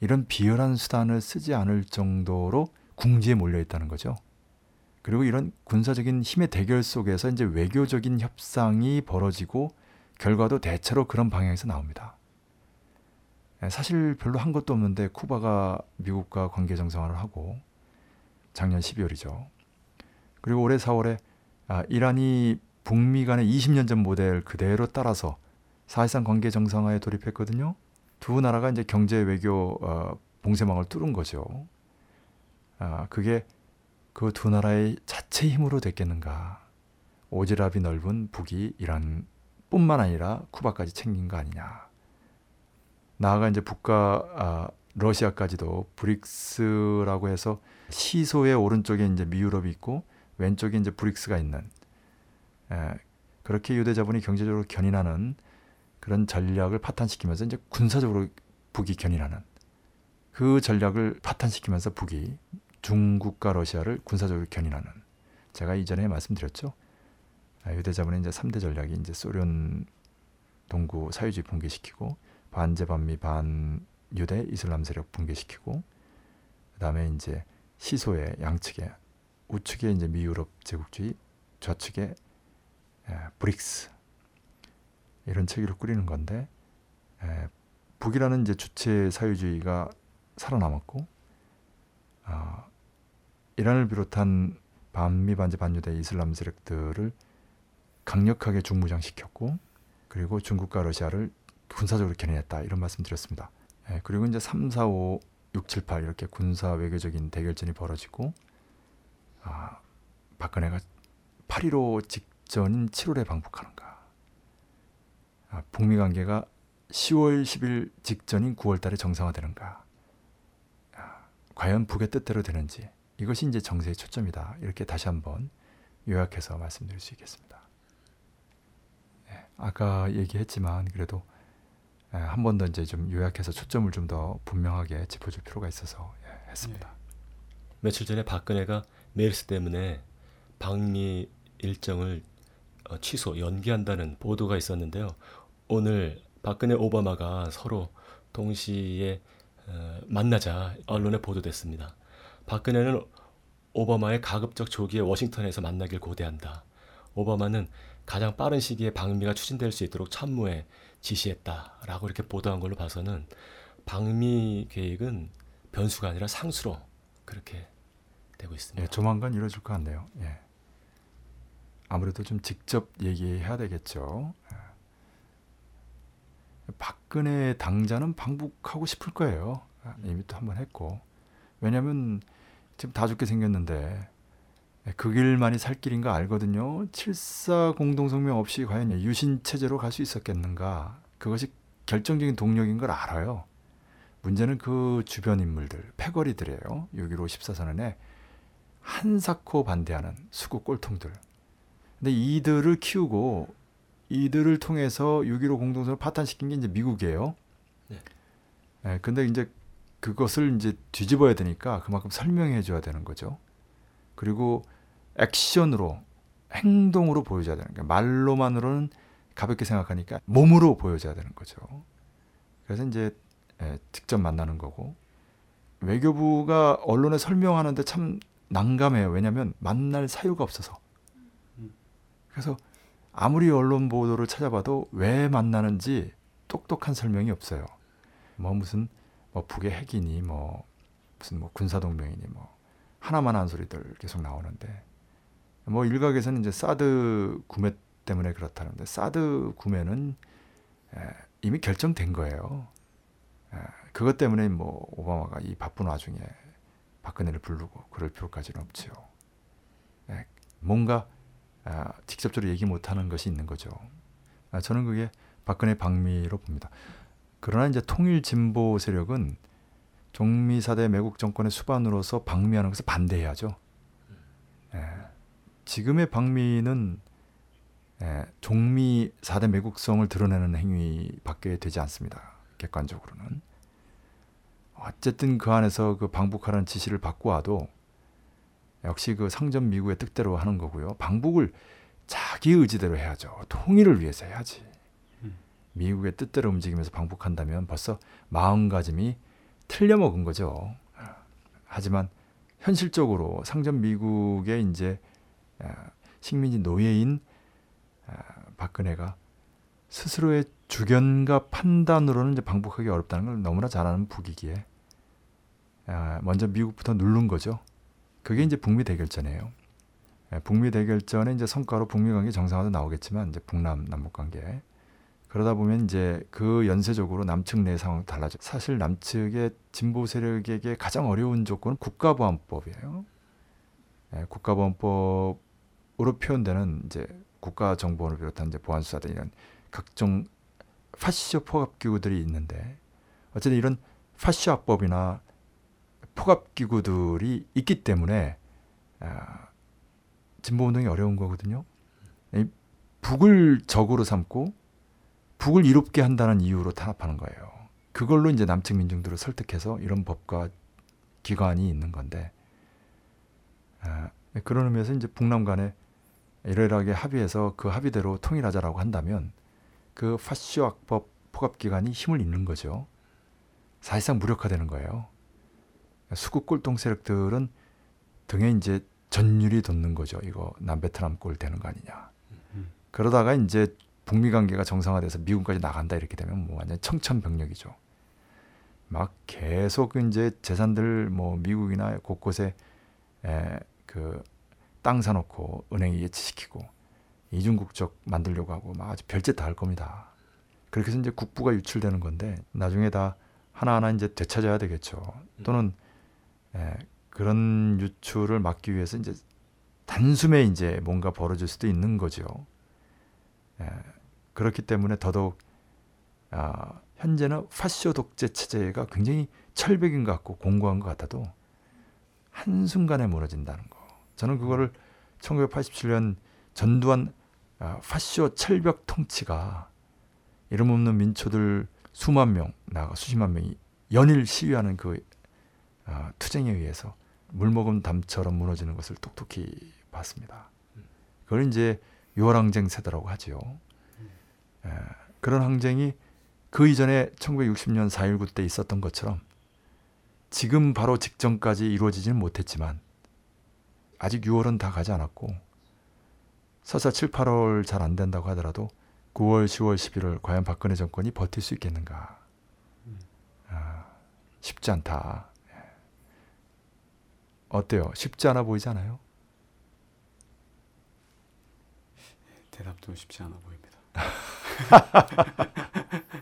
이런 비열한 수단을 쓰지 않을 정도로 궁지에 몰려 있다는 거죠. 그리고 이런 군사적인 힘의 대결 속에서 이제 외교적인 협상이 벌어지고 결과도 대체로 그런 방향에서 나옵니다. 예, 사실 별로 한 것도 없는데 쿠바가 미국과 관계 정상화를 하고 작년 12월이죠. 그리고 올해 4월에 아, 이란이 북미 간의 20년 전 모델 그대로 따라서 사실상 관계 정상화에 돌입했거든요. 두 나라가 이제 경제 외교 어, 봉쇄망을 뚫은 거죠. 아, 그게 그 두 나라의 자체 힘으로 됐겠는가? 오지랖이 넓은 북이 이란 뿐만 아니라 쿠바까지 챙긴 거 아니냐? 나아가 이제 북과 아, 러시아까지도 브릭스라고 해서 시소의 오른쪽에 이제 미유럽이 있고 왼쪽에 이제 브릭스가 있는 에, 그렇게 유대 자본이 경제적으로 견인하는 그런 전략을 파탄시키면서 이제 군사적으로 북이 견인하는 그 전략을 파탄시키면서 북이 중국과 러시아를 군사적으로 견인하는 제가 이전에 말씀드렸죠. 아, 유대 자본의 이제 3대 전략이 이제 소련 동구 사회주의 붕괴시키고 반제 반미 반 유대 이슬람 세력 붕괴시키고 그다음에 이제 시소의 양측에 우측에 이제 미유럽 제국주의 좌측에 에, 브릭스 이런 체계를 꾸리는 건데 에, 북이라는 이제 주체 사회주의가 살아남았고 어, 이란을 비롯한 반미 반제 반유대 이슬람 세력들을 강력하게 중무장시켰고 그리고 중국과 러시아를 군사적으로 견인했다 이런 말씀드렸습니다. 예, 그리고 이제 3, 4, 5, 6, 7, 8 이렇게 군사 외교적인 대결전이 벌어지고 아, 박근혜가 8.15 직전인 7월에 방북하는가? 아, 북미 관계가 10월 10일 직전인 9월 달에 정상화되는가? 아, 과연 북의 뜻대로 되는지 이것이 이제 정세의 초점이다. 이렇게 다시 한번 요약해서 말씀드릴 수 있겠습니다. 예, 아까 얘기했지만 그래도 예, 한 번 더 이제 좀 요약해서 초점을 좀 더 분명하게 짚어줄 필요가 있어서 예, 했습니다. 며칠 전에 박근혜가 메르스 때문에 방미 일정을 어, 취소 연기한다는 보도가 있었는데요. 오늘 박근혜 오바마가 서로 동시에 어, 만나자 언론에 보도됐습니다. 박근혜는 오바마의 가급적 조기에 워싱턴에서 만나길 고대한다. 오바마는 가장 빠른 시기에 방미가 추진될 수 있도록 참모에 지시했다라고 이렇게 보도한 걸로 봐서는 방미 계획은 변수가 아니라 상수로 그렇게 되고 있습니다. 예, 조만간 이루어질 것 같네요. 예. 아무래도 좀 직접 얘기해야 되겠죠. 예. 박근혜 당자는 방북하고 싶을 거예요. 아, 이미 또 한 번 했고. 왜냐하면 지금 다 죽게 생겼는데 예, 그 길만이 살 길인 가 알거든요. 7사 공동성명 없이 과연 유신 체제로 갈 수 있었겠는가? 그것이 결정적인 동력인 걸 알아요. 문제는 그 주변 인물들, 패거리들이에요. 6.15 14선언에 한사코 반대하는 수구 꼴통들. 근데 이들을 키우고 이들을 통해서 6.15 공동선을 파탄시킨 게 이제 미국이에요. 네. 예, 근데 이제 그것을 이제 뒤집어야 되니까 그만큼 설명해 줘야 되는 거죠. 그리고 액션으로 행동으로 보여줘야 되는 거예요. 말로만으로는 가볍게 생각하니까 몸으로 보여줘야 되는 거죠. 그래서 이제 예, 직접 만나는 거고 외교부가 언론에 설명하는데 참 난감해요. 왜냐하면 만날 사유가 없어서. 그래서 아무리 언론 보도를 찾아봐도 왜 만나는지 똑똑한 설명이 없어요. 뭐 무슨 뭐 북의 핵이니 뭐 무슨 뭐 군사 동맹이니 뭐 하나만 한 소리들 계속 나오는데 뭐 일각에서는 이제 사드 구매 때문에 그렇다는데 사드 구매는 에, 이미 결정된 거예요. 에, 그것 때문에 뭐 오바마가 이 바쁜 와중에 박근혜를 부르고 그럴 필요까지는. 에, 뭔가 아, 직접적으로 얘기 못하는 것이 있는 거죠. 아, 저는 그게 박근혜 방미로 봅니다. 그러나 이제 통일 진보 세력은 종미 사대 매국 정권의 수반으로서 방미하는 것을 반대해야죠. 예, 지금의 방미는 예, 종미 사대 매국성을 드러내는 행위밖에 되지 않습니다. 객관적으로는 어쨌든 그 안에서 그 방북하라는 지시를 받고 와도 역시 그 상점 미국의 뜻대로 하는 거고요. 방북을 자기 의지대로 해야죠. 통일을 위해서 해야지. 미국의 뜻대로 움직이면서 방북한다면 벌써 마음가짐이 틀려먹은 거죠. 하지만 현실적으로 상점 미국의 이제 아, 식민지 노예인 아, 박근혜가 스스로의 주견과 판단으로는 이제 방북하기 어렵다는 걸 너무나 잘 아는 북이기에 아, 먼저 미국부터 누른 거죠. 그게 이제 북미 대결전이에요. 예, 북미 대결전의 이제 성과로 북미 관계 정상화도 나오겠지만 이제 북남 남북 관계 그러다 보면 이제 그 연쇄적으로 남측 내 상황 달라져. 사실 남측의 진보 세력에게 가장 어려운 조건은 국가보안법이에요. 예, 국가보안법 으로 표현되는 이제 국가 정보원을 비롯한 이제 보안수사들 이런 각종 파시쇼 포갑기구들이 있는데 어쨌든 이런 파시쇼법이나 포갑기구들이 있기 때문에 아, 진보운동이 어려운 거거든요. 이 북을 적으로 삼고 북을 이롭게 한다는 이유로 탄압하는 거예요. 그걸로 이제 남측 민중들을 설득해서 이런 법과 기관이 있는 건데 아, 그런 의미에서 이제 북남 간에 이러이러하게 합의해서 그 합의대로 통일하자라고 한다면 그 파시오악법 포갑기관이 힘을 잃는 거죠. 사실상 무력화되는 거예요. 수국 꼴통 세력들은 등에 이제 전율이 돋는 거죠. 이거 남베트남 꼴 되는 거 아니냐. 그러다가 이제 북미 관계가 정상화돼서 미국까지 나간다 이렇게 되면 뭐 완전 청천벽력이죠. 막 계속 이제 재산들 뭐 미국이나 곳곳에 에, 그 땅 사놓고 은행에 예치시키고 이중국적 만들려고 하고 막 아주 별짓 다 할 겁니다. 그렇게 해서 이제 국부가 유출되는 건데 나중에 다 하나하나 이제 되찾아야 되겠죠. 또는 에, 그런 유출을 막기 위해서 이제 단숨에 이제 뭔가 벌어질 수도 있는 거죠. 예, 그렇기 때문에 더더욱 아, 현재는 파쇼 독재 체제가 굉장히 철벽인 것 같고 공고한 것 같아도 한순간에 무너진다는 거. 저는 그거를 1987년 전두환 아, 파쇼 철벽 통치가 이름 없는 민초들 수만 명, 나가 수십만 명이 연일 시위하는 그 아, 투쟁에 의해서 물먹은 담처럼 무너지는 것을 똑똑히 봤습니다. 그걸 이제 요랑쟁 세대라고 하지요. 에, 그런 항쟁이 그 이전에 1960년 4.19 때 있었던 것처럼 지금 바로 직전까지 이루어지지는 못했지만 아직 6월은 다 가지 않았고 설사 7, 8월 잘 안 된다고 하더라도 9월, 10월, 11월 과연 박근혜 정권이 버틸 수 있겠는가? 아, 쉽지 않다. 예. 어때요? 쉽지 않아 보이지 않아요? 대답도 쉽지 않아 보입니다.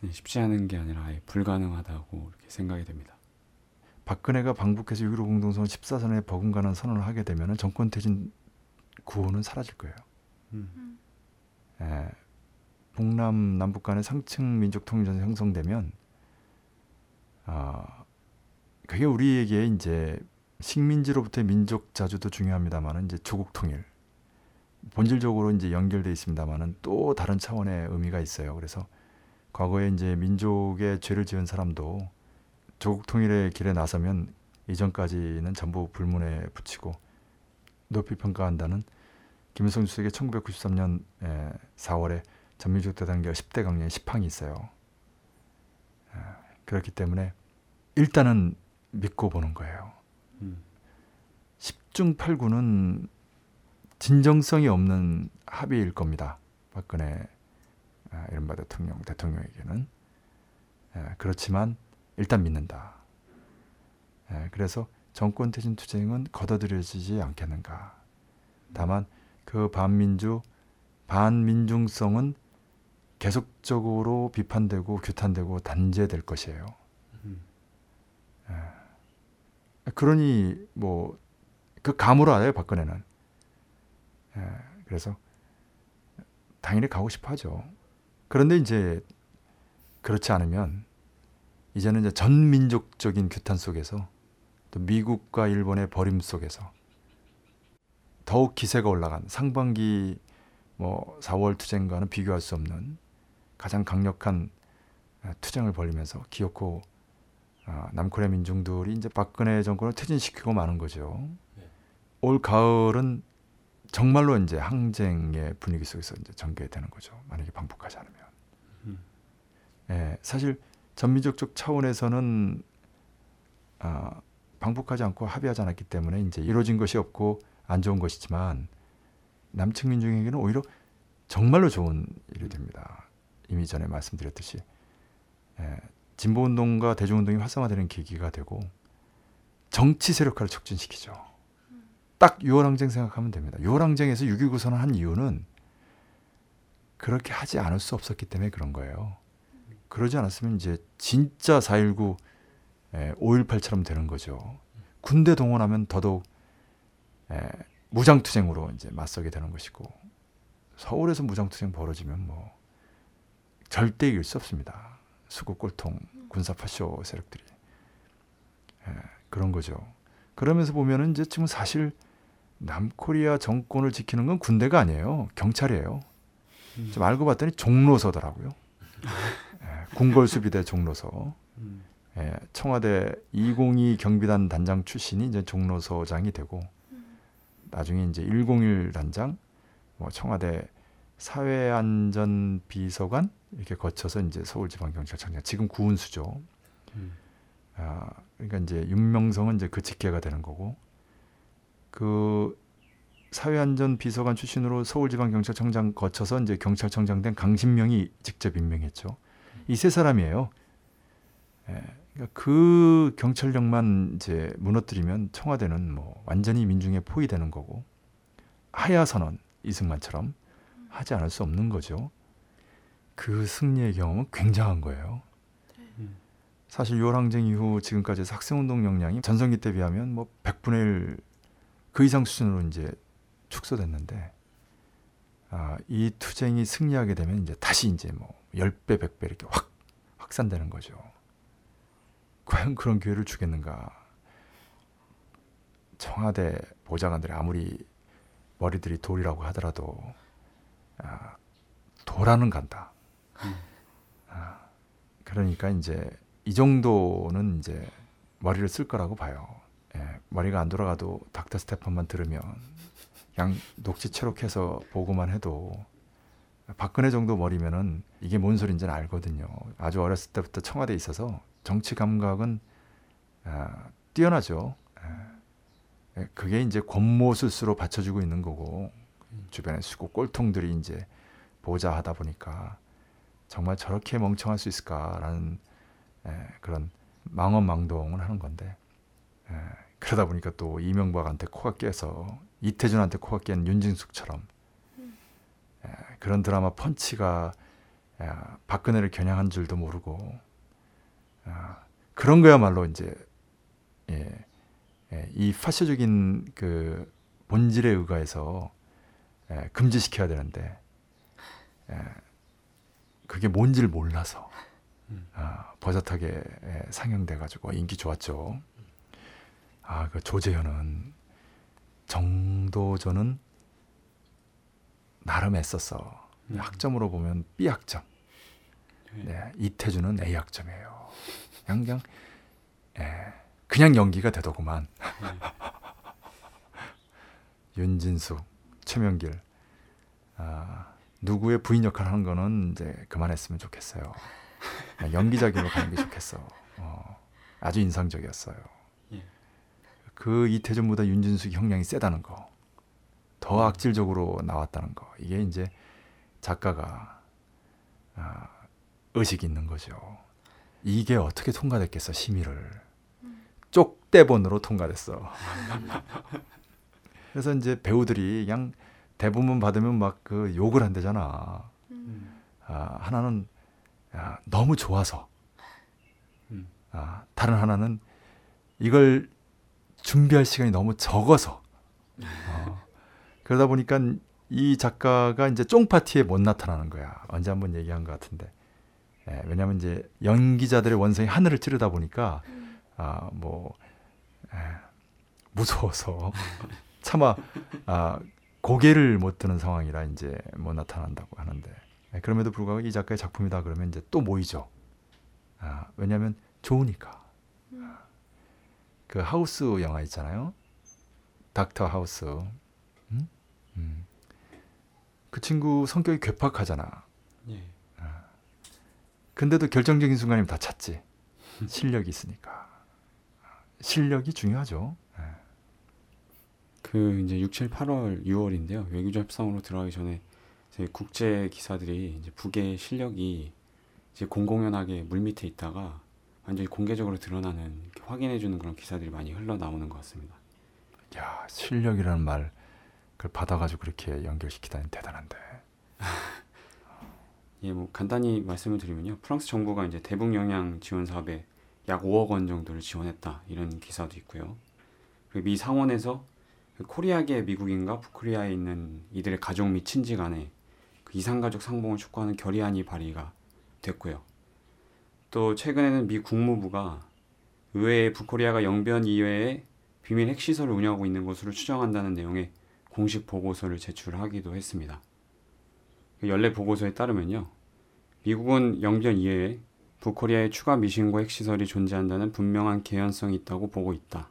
네, 쉽지 않은 게 아니라 아예 불가능하다고 이렇게 생각이 됩니다. 박근혜가 방북해서 6.15 공동선언 14선에 버금가는 선언을 하게 되면 정권 퇴진 구호는 사라질 거예요. 음. 예, 북남 남북 간의 상층 민족 통일전이 형성되면 아 그게 우리에게 이제 식민지로부터의 민족 자주도 중요합니다만은 이제 조국 통일 본질적으로 이제 연결돼 있습니다만은 또 다른 차원의 의미가 있어요. 그래서 과거에 이제 민족의 죄를 지은 사람도 조국 통일의 길에 나서면 이전까지는 전부 불문에 붙이고 높이 평가한다는 김일성 주석의 1993년 4월에 전민족 대단결 10대 강령 10항이 있어요. 에, 그렇기 때문에 일단은 믿고 보는 거예요. 음. 10중 8구는 진정성이 없는 합의일 겁니다. 박근혜 아, 이른바 대통령 대통령에게는 에, 그렇지만 일단 믿는다. 에, 그래서 정권 퇴진 투쟁은 걷어들여지지 않겠는가. 다만 그 반민주 반민중성은 계속적으로 비판되고 규탄되고 단죄될 것이에요. 음. 에, 그러니 뭐 그 감으로 알아요 박근혜는. 에, 그래서 당연히 가고 싶어하죠. 그런데 이제 그렇지 않으면 이제는 이제 전민족적인 규탄 속에서 또 미국과 일본의 버림 속에서 더욱 기세가 올라간 상반기 뭐 4월 투쟁과는 비교할 수 없는 가장 강력한 아, 투쟁을 벌이면서 기어코 아, 남코리아 민중들이 이제 박근혜 정권을 퇴진시키고 마는 거죠. 네. 올 가을은 정말로 이제 항쟁의 분위기 속에서 이제 전개되는 거죠. 만약에 방북하지 않으면. 음. 예, 사실 전민족적 차원에서는 아, 방북하지 않고 합의하지 않았기 때문에 이제 이루어진 것이 없고 안 좋은 것이지만 남측 민중에게는 오히려 정말로 좋은 일이 됩니다. 이미 전에 말씀드렸듯이 예, 진보운동과 대중운동이 활성화되는 계기가 되고 정치 세력화를 촉진시키죠. 딱 6월 항쟁 생각하면 됩니다. 6월 항쟁에서 6.19 선언한 이유는 그렇게 하지 않을 수 없었기 때문에 그런 거예요. 그러지 않았으면 이제 진짜 4.19 5.18처럼 되는 거죠. 군대 동원하면 더더욱 에, 무장투쟁으로 이제 맞서게 되는 것이고 서울에서 무장투쟁 벌어지면 뭐 절대 이길 수 없습니다. 수국 꼴통 군사 파쇼 세력들이 에, 그런 거죠. 그러면서 보면은 이제 지금 사실 남코리아 정권을 지키는 건 군대가 아니에요. 경찰이에요. 음. 좀 알고 봤더니 종로서더라고요. 예, 궁궐수비대 종로서. 음. 예, 청와대 202 경비단 단장 출신이 이제 종로서장이 되고 나중에 이제 101 단장, 뭐 청와대 사회안전 비서관 이렇게 거쳐서 이제 서울지방경찰청장 지금 구운수죠. 음. 아, 그러니까 이제 윤명성은 이제 그 직계가 되는 거고 그 사회안전 비서관 출신으로 서울지방경찰청장 거쳐서 이제 경찰청장 된 강신명이 직접 임명했죠. 이 세 사람이에요. 예, 그러니까 그 경찰력만 이제 무너뜨리면 청와대는 뭐 완전히 민중에 포위되는 거고 하야 선언 이승만처럼 하지 않을 수 없는 거죠. 그 승리의 경험은 굉장한 거예요. 음. 사실 6월 항쟁 이후 지금까지 학생운동 역량이 전성기 때 비하면 뭐 100분의 1 그 이상 수준으로 이제 축소됐는데 아, 이 투쟁이 승리하게 되면 이제 다시 이제 뭐 10배, 100배 이렇게 확 확산되는 거죠. 과연 그런 기회를 주겠는가? 청와대 보좌관들이 아무리 머리들이 돌이라고 하더라도 아, 도라는 간다. 아, 그러니까 이제 이 정도는 이제 머리를 쓸 거라고 봐요. 예, 머리가 안 돌아가도 닥터 스테판만 들으면 그냥 녹지 채록해서 보고만 해도 박근혜 정도 머리면은 이게 뭔 소린지는 알거든요. 아주 어렸을 때부터 청와대에 있어서 정치 감각은 아, 뛰어나죠. 예. 예, 그게 이제 권모술수로 받쳐주고 있는 거고 주변에 수고 꼴통들이 이제 보좌하다 보니까 정말 저렇게 멍청할 수 있을까라는 예, 그런 망언망동을 하는 건데 예, 그러다 보니까 또 이명박한테 코가 깨서 이태준한테 코가 깬 윤진숙처럼 예, 그런 드라마 펀치가 예, 박근혜를 겨냥한 줄도 모르고 아, 그런 거야말로 이제 예, 예, 이 파쇼적인 그 본질에 의거해서 예, 금지시켜야 되는데 예, 그게 뭔지를 몰라서 아, 버젓하게 예, 상영돼 가지고 인기 좋았죠. 아, 그 조재현은 정도전은 나름 애썼어. 음. 학점으로 보면 B 학점. 네, 이태준은 A 학점이에요. 그냥 그냥 예, 그냥 연기가 되더구만. 윤진숙, 최명길, 아, 누구의 부인 역할 하는 거는 이제 그만했으면 좋겠어요. 그냥 연기자기로 가는 게 좋겠어. 어, 아주 인상적이었어요. 예. 그 이태준보다 윤진숙 형량이 세다는 거, 더 악질적으로 나왔다는 거, 이게 이제 작가가 아, 의식이 있는 거죠. 이게 어떻게 통과됐겠어 심의를 쪽대본으로 통과됐어. 그래서 이제 배우들이 그냥 대본만 받으면 막 그 욕을 한대잖아. 음. 아, 하나는 야, 너무 좋아서, 음. 아, 다른 하나는 이걸 준비할 시간이 너무 적어서. 어, 그러다 보니까 이 작가가 이제 쫑 파티에 못 나타나는 거야. 언제 한번 얘기한 것 같은데. 예, 왜냐하면 이제 연기자들의 원성이 하늘을 찌르다 보니까 아, 뭐 예, 무서워서 차마 아, 고개를 못 드는 상황이라 이제 못 나타난다고 하는데 예, 그럼에도 불구하고 이 작가의 작품이다 그러면 이제 또 모이죠. 아, 왜냐하면 좋으니까. 아, 그 하우스 영화 있잖아요. 닥터 하우스. 음? 음. 그 친구 성격이 괴팍하잖아. 예. 근데도 결정적인 순간이면 다 찾지. 실력이 있으니까. 실력이 중요하죠. 예. 그 이제 6, 7, 8월, 6월인데요. 외교적 협상으로 들어가기 전에 국제 기사들이 이제 북의 실력이 이제 공공연하게 물 밑에 있다가 완전히 공개적으로 드러나는 확인해주는 그런 기사들이 많이 흘러나오는 것 같습니다. 야 실력이라는 말 그걸 받아가지고 그렇게 연결시키다니 대단한데. 예, 뭐 간단히 말씀을 드리면요. 프랑스 정부가 이제 대북 영양 지원 사업에 약 5억 원 정도를 지원했다 이런 기사도 있고요. 그리고 미 상원에서 그 코리아계 미국인과 북코리아에 있는 이들의 가족 및 친지 간에 그 이상가족 상봉을 촉구하는 결의안이 발의가 됐고요. 또 최근에는 미 국무부가 의회에 북코리아가 영변 이외에 비밀 핵시설을 운영하고 있는 것으로 추정한다는 내용의 공식 보고서를 제출하기도 했습니다. 그 연례 보고서에 따르면요. 미국은 영변 이외에 북코리아에 추가 미신고 핵시설이 존재한다는 분명한 개연성이 있다고 보고 있다.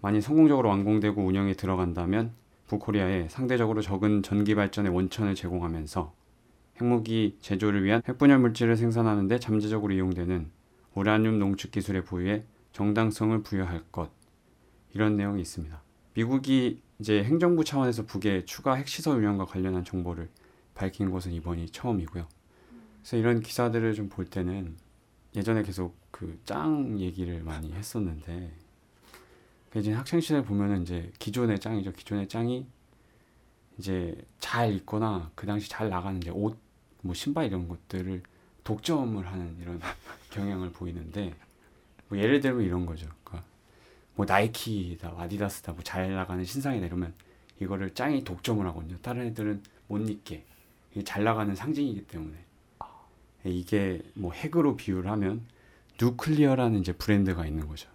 만일 성공적으로 완공되고 운영에 들어간다면 북코리아에 상대적으로 적은 전기 발전의 원천을 제공하면서 핵무기 제조를 위한 핵분열 물질을 생산하는 데 잠재적으로 이용되는 우라늄 농축 기술의 보유에 정당성을 부여할 것. 이런 내용이 있습니다. 미국이 이제 행정부 차원에서 북에 추가 핵시설 운영과 관련한 정보를 밝힌 것은 이번이 처음이고요. 그래서 이런 기사들을 좀 볼 때는 예전에 계속 그 짱 얘기를 많이 했었는데 그 이제 학창 시절 보면은 이제 기존의 짱이죠. 기존의 짱이 이제 잘 입거나 그 당시 잘 나가는 이제 옷, 뭐 신발 이런 것들을 독점을 하는 이런 경향을 보이는데 뭐 예를 들면 이런 거죠. 그러니까 뭐 나이키다 아디다스다 뭐 잘 나가는 신상이 내려면 이거를 짱이 독점을 하거든요. 다른 애들은 못 입게 잘 나가는 상징이기 때문에 이게 뭐 핵으로 비유를 하면 nuclear라는 이제 브랜드가 있는 거죠.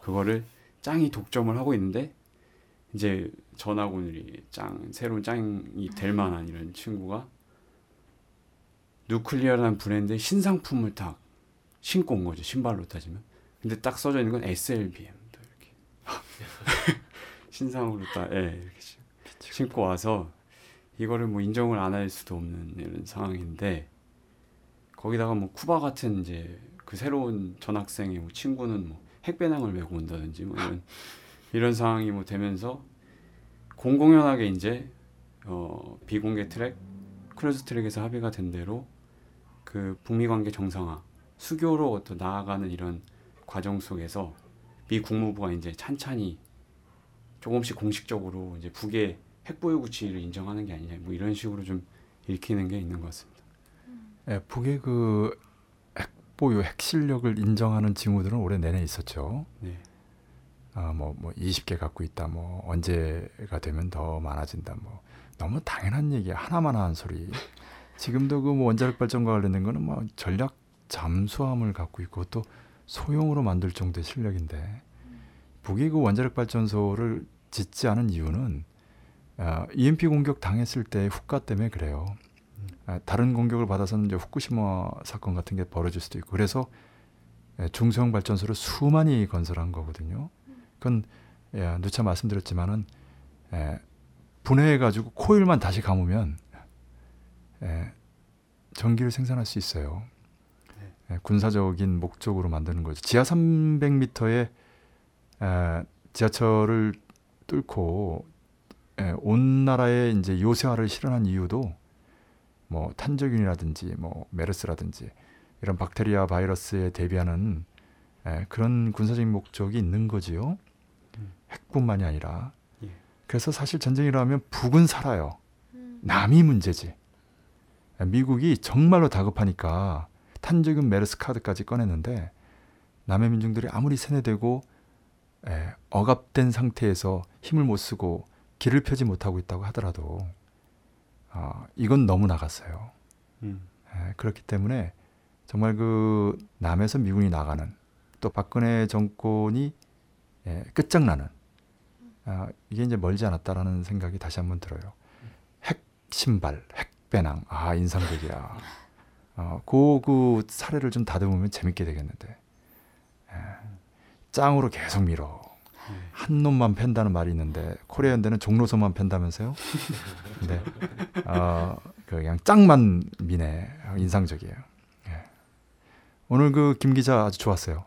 그거를 짱이 독점을 하고 있는데 이제 전학 온 이 짱 새로운 짱이 될 만한 이런 친구가 nuclear라는 브랜드의 신상품을 딱 신고 온 거죠 신발로 따지면. 근데 딱 써져 있는 건 SLBM 이렇게. 신상으로 딱 예, 이렇게 신- 신고 와서 이거를 뭐 인정을 안 할 수도 없는 이런 상황인데 거기다가 뭐 쿠바 같은 이제 그 새로운 전학생의 뭐 친구는 뭐 핵배낭을 메고 온다든지 뭐 이런 이런 상황이 뭐 되면서 공공연하게 이제 어 비공개 트랙 크루즈 트랙에서 합의가 된 대로 그 북미 관계 정상화 수교로 또 나아가는 이런 과정 속에서 미 국무부가 이제 찬찬히 조금씩 공식적으로 이제 북의 핵보유 구치를 인정하는 게 아니냐 뭐 이런 식으로 좀 읽히는 게 있는 것 같습니다. 예, 북의 그 핵보유 핵 실력을 인정하는 징후들은 올해 내내 있었죠. 네. 아, 뭐, 뭐 20개 갖고 있다. 뭐 언제가 되면 더 많아진다. 뭐 너무 당연한 얘기 하나만 하는 소리. 지금도 그뭐 원자력 발전과 관련된 거는 뭐 전략 잠수함을 갖고 있고 또 소형으로 만들 정도의 실력인데 북이 그 원자력 발전소를 짓지 않은 이유는 아, EMP 공격 당했을 때 후과 때문에 그래요. 아, 다른 공격을 받아서는 이제 후쿠시마 사건 같은 게 벌어질 수도 있고 그래서 예, 중소형 발전소를 수만이 건설한 거거든요. 그건 예, 누차 말씀드렸지만은 예, 분해해 가지고 코일만 다시 감으면 예, 전기를 생산할 수 있어요. 예, 군사적인 목적으로 만드는 거죠. 지하 300m의 에, 지하철을 뚫고 예, 온 나라에 이제 요새화를 실현한 이유도 뭐 탄저균이라든지 뭐 메르스라든지 이런 박테리아 바이러스에 대비하는 예, 그런 군사적인 목적이 있는 거지요. 음. 핵뿐만이 아니라. 예. 그래서 사실 전쟁이 일어나면 북은 살아요. 남이 문제지. 예, 미국이 정말로 다급하니까 탄저균 메르스 카드까지 꺼냈는데 남의 민중들이 아무리 세뇌되고 예, 억압된 상태에서 힘을 못 쓰고 길을 펴지 못하고 있다고 하더라도 아, 이건 너무 나갔어요. 음. 예, 그렇기 때문에 정말 그 남에서 미군이 나가는 또 박근혜 정권이 예, 끝장나는 아, 이게 이제 멀지 않았다라는 생각이 다시 한번 들어요. 핵 신발, 핵 배낭, 아 인상적이야. 어, 그, 그 사례를 좀 다듬으면 재밌게 되겠는데 예, 짱으로 계속 밀어. 네. 한 놈만 팬다는 말이 있는데 코리아연대는 종로서만 팬다면서요? 네. 어, 그 그냥 짱만 미네. 인상적이에요. 예. 오늘 그 김 기자 아주 좋았어요.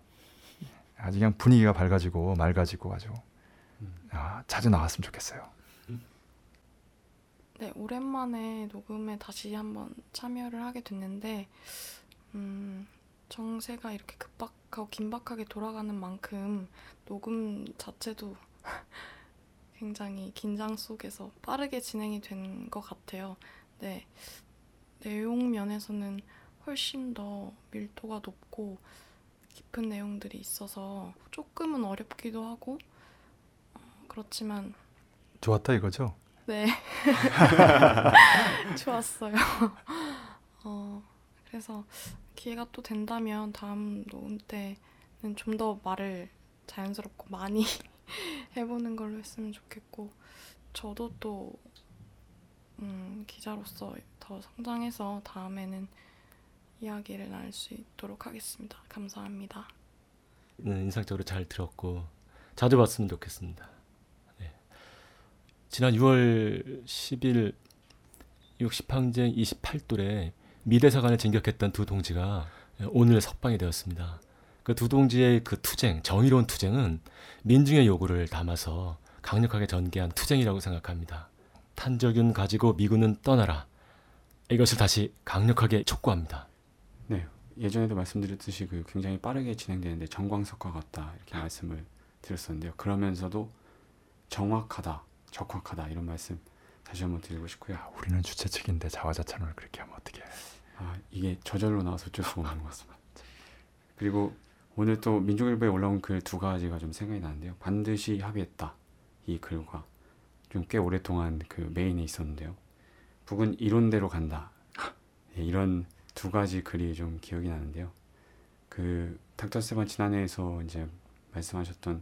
아주 그냥 분위기가 밝아지고 맑아지고 아주 아, 자주 나왔으면 좋겠어요. 네, 오랜만에 녹음에 다시 한번 참여를 하게 됐는데, 음, 정세가 이렇게 급박하고 긴박하게 돌아가는 만큼 녹음 자체도 굉장히 긴장 속에서 빠르게 진행이 된 것 같아요. 네, 내용 면에서는 훨씬 더 밀도가 높고 깊은 내용들이 있어서 조금은 어렵기도 하고, 어, 그렇지만 좋았다 이거죠? 네. 좋았어요. 어, 그래서 기회가 또 된다면 다음 녹음 때는 좀 더 말을 자연스럽고 많이 해보는 걸로 했으면 좋겠고, 저도 또, 음, 기자로서 더 성장해서 다음에는 이야기를 나눌 수 있도록 하겠습니다. 감사합니다. 네, 인상적으로 잘 들었고 자주 봤으면 좋겠습니다. 네. 지난 6월 10일 60항쟁 28돌에 미대사관에 진격했던 두 동지가 오늘 석방이 되었습니다. 그 두 동지의 그 투쟁, 정의로운 투쟁은 민중의 요구를 담아서 강력하게 전개한 투쟁이라고 생각합니다. 탄저균 가지고 미군은 떠나라. 이것을 다시 강력하게 촉구합니다. 네, 예전에도 말씀드렸듯이 그 굉장히 빠르게 진행되는데 정광석과 같다 이렇게 말씀을 드렸었는데요. 그러면서도 정확하다, 적확하다 이런 말씀 다시 한번 드리고 싶고요. 야, 우리는 주최 측인데 자화자찬을 그렇게 하면 어떻게? 아, 이게 저절로 나와서 어쩔 수가 없는 것 같습니다. 그리고 오늘 또 민족일보에 올라온 글 두 가지가 좀 생각이 나는데요. 반드시 합의했다 이 글과 좀 꽤 오랫동안 그 메인에 있었는데요. 북은 이론대로 간다 예, 이런 두 가지 글이 좀 기억이 나는데요. 그 닥터 세반 지난해에서 이제 말씀하셨던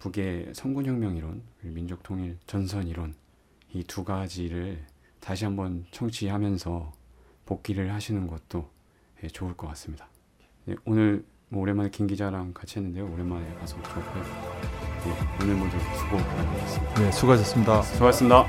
북의 성군혁명 이론, 그리고 민족 통일 전선 이론 이 두 가지를 다시 한번 청취하면서 복기를 하시는 것도 예, 좋을 것 같습니다. 예, 오늘 뭐 오랜만에 김 기자랑 같이 했는데요. 오랜만에 가서 들었고요. 예, 오늘 모두 수고 많으셨습니다. 네, 수고하셨습니다. 수고하셨습니다.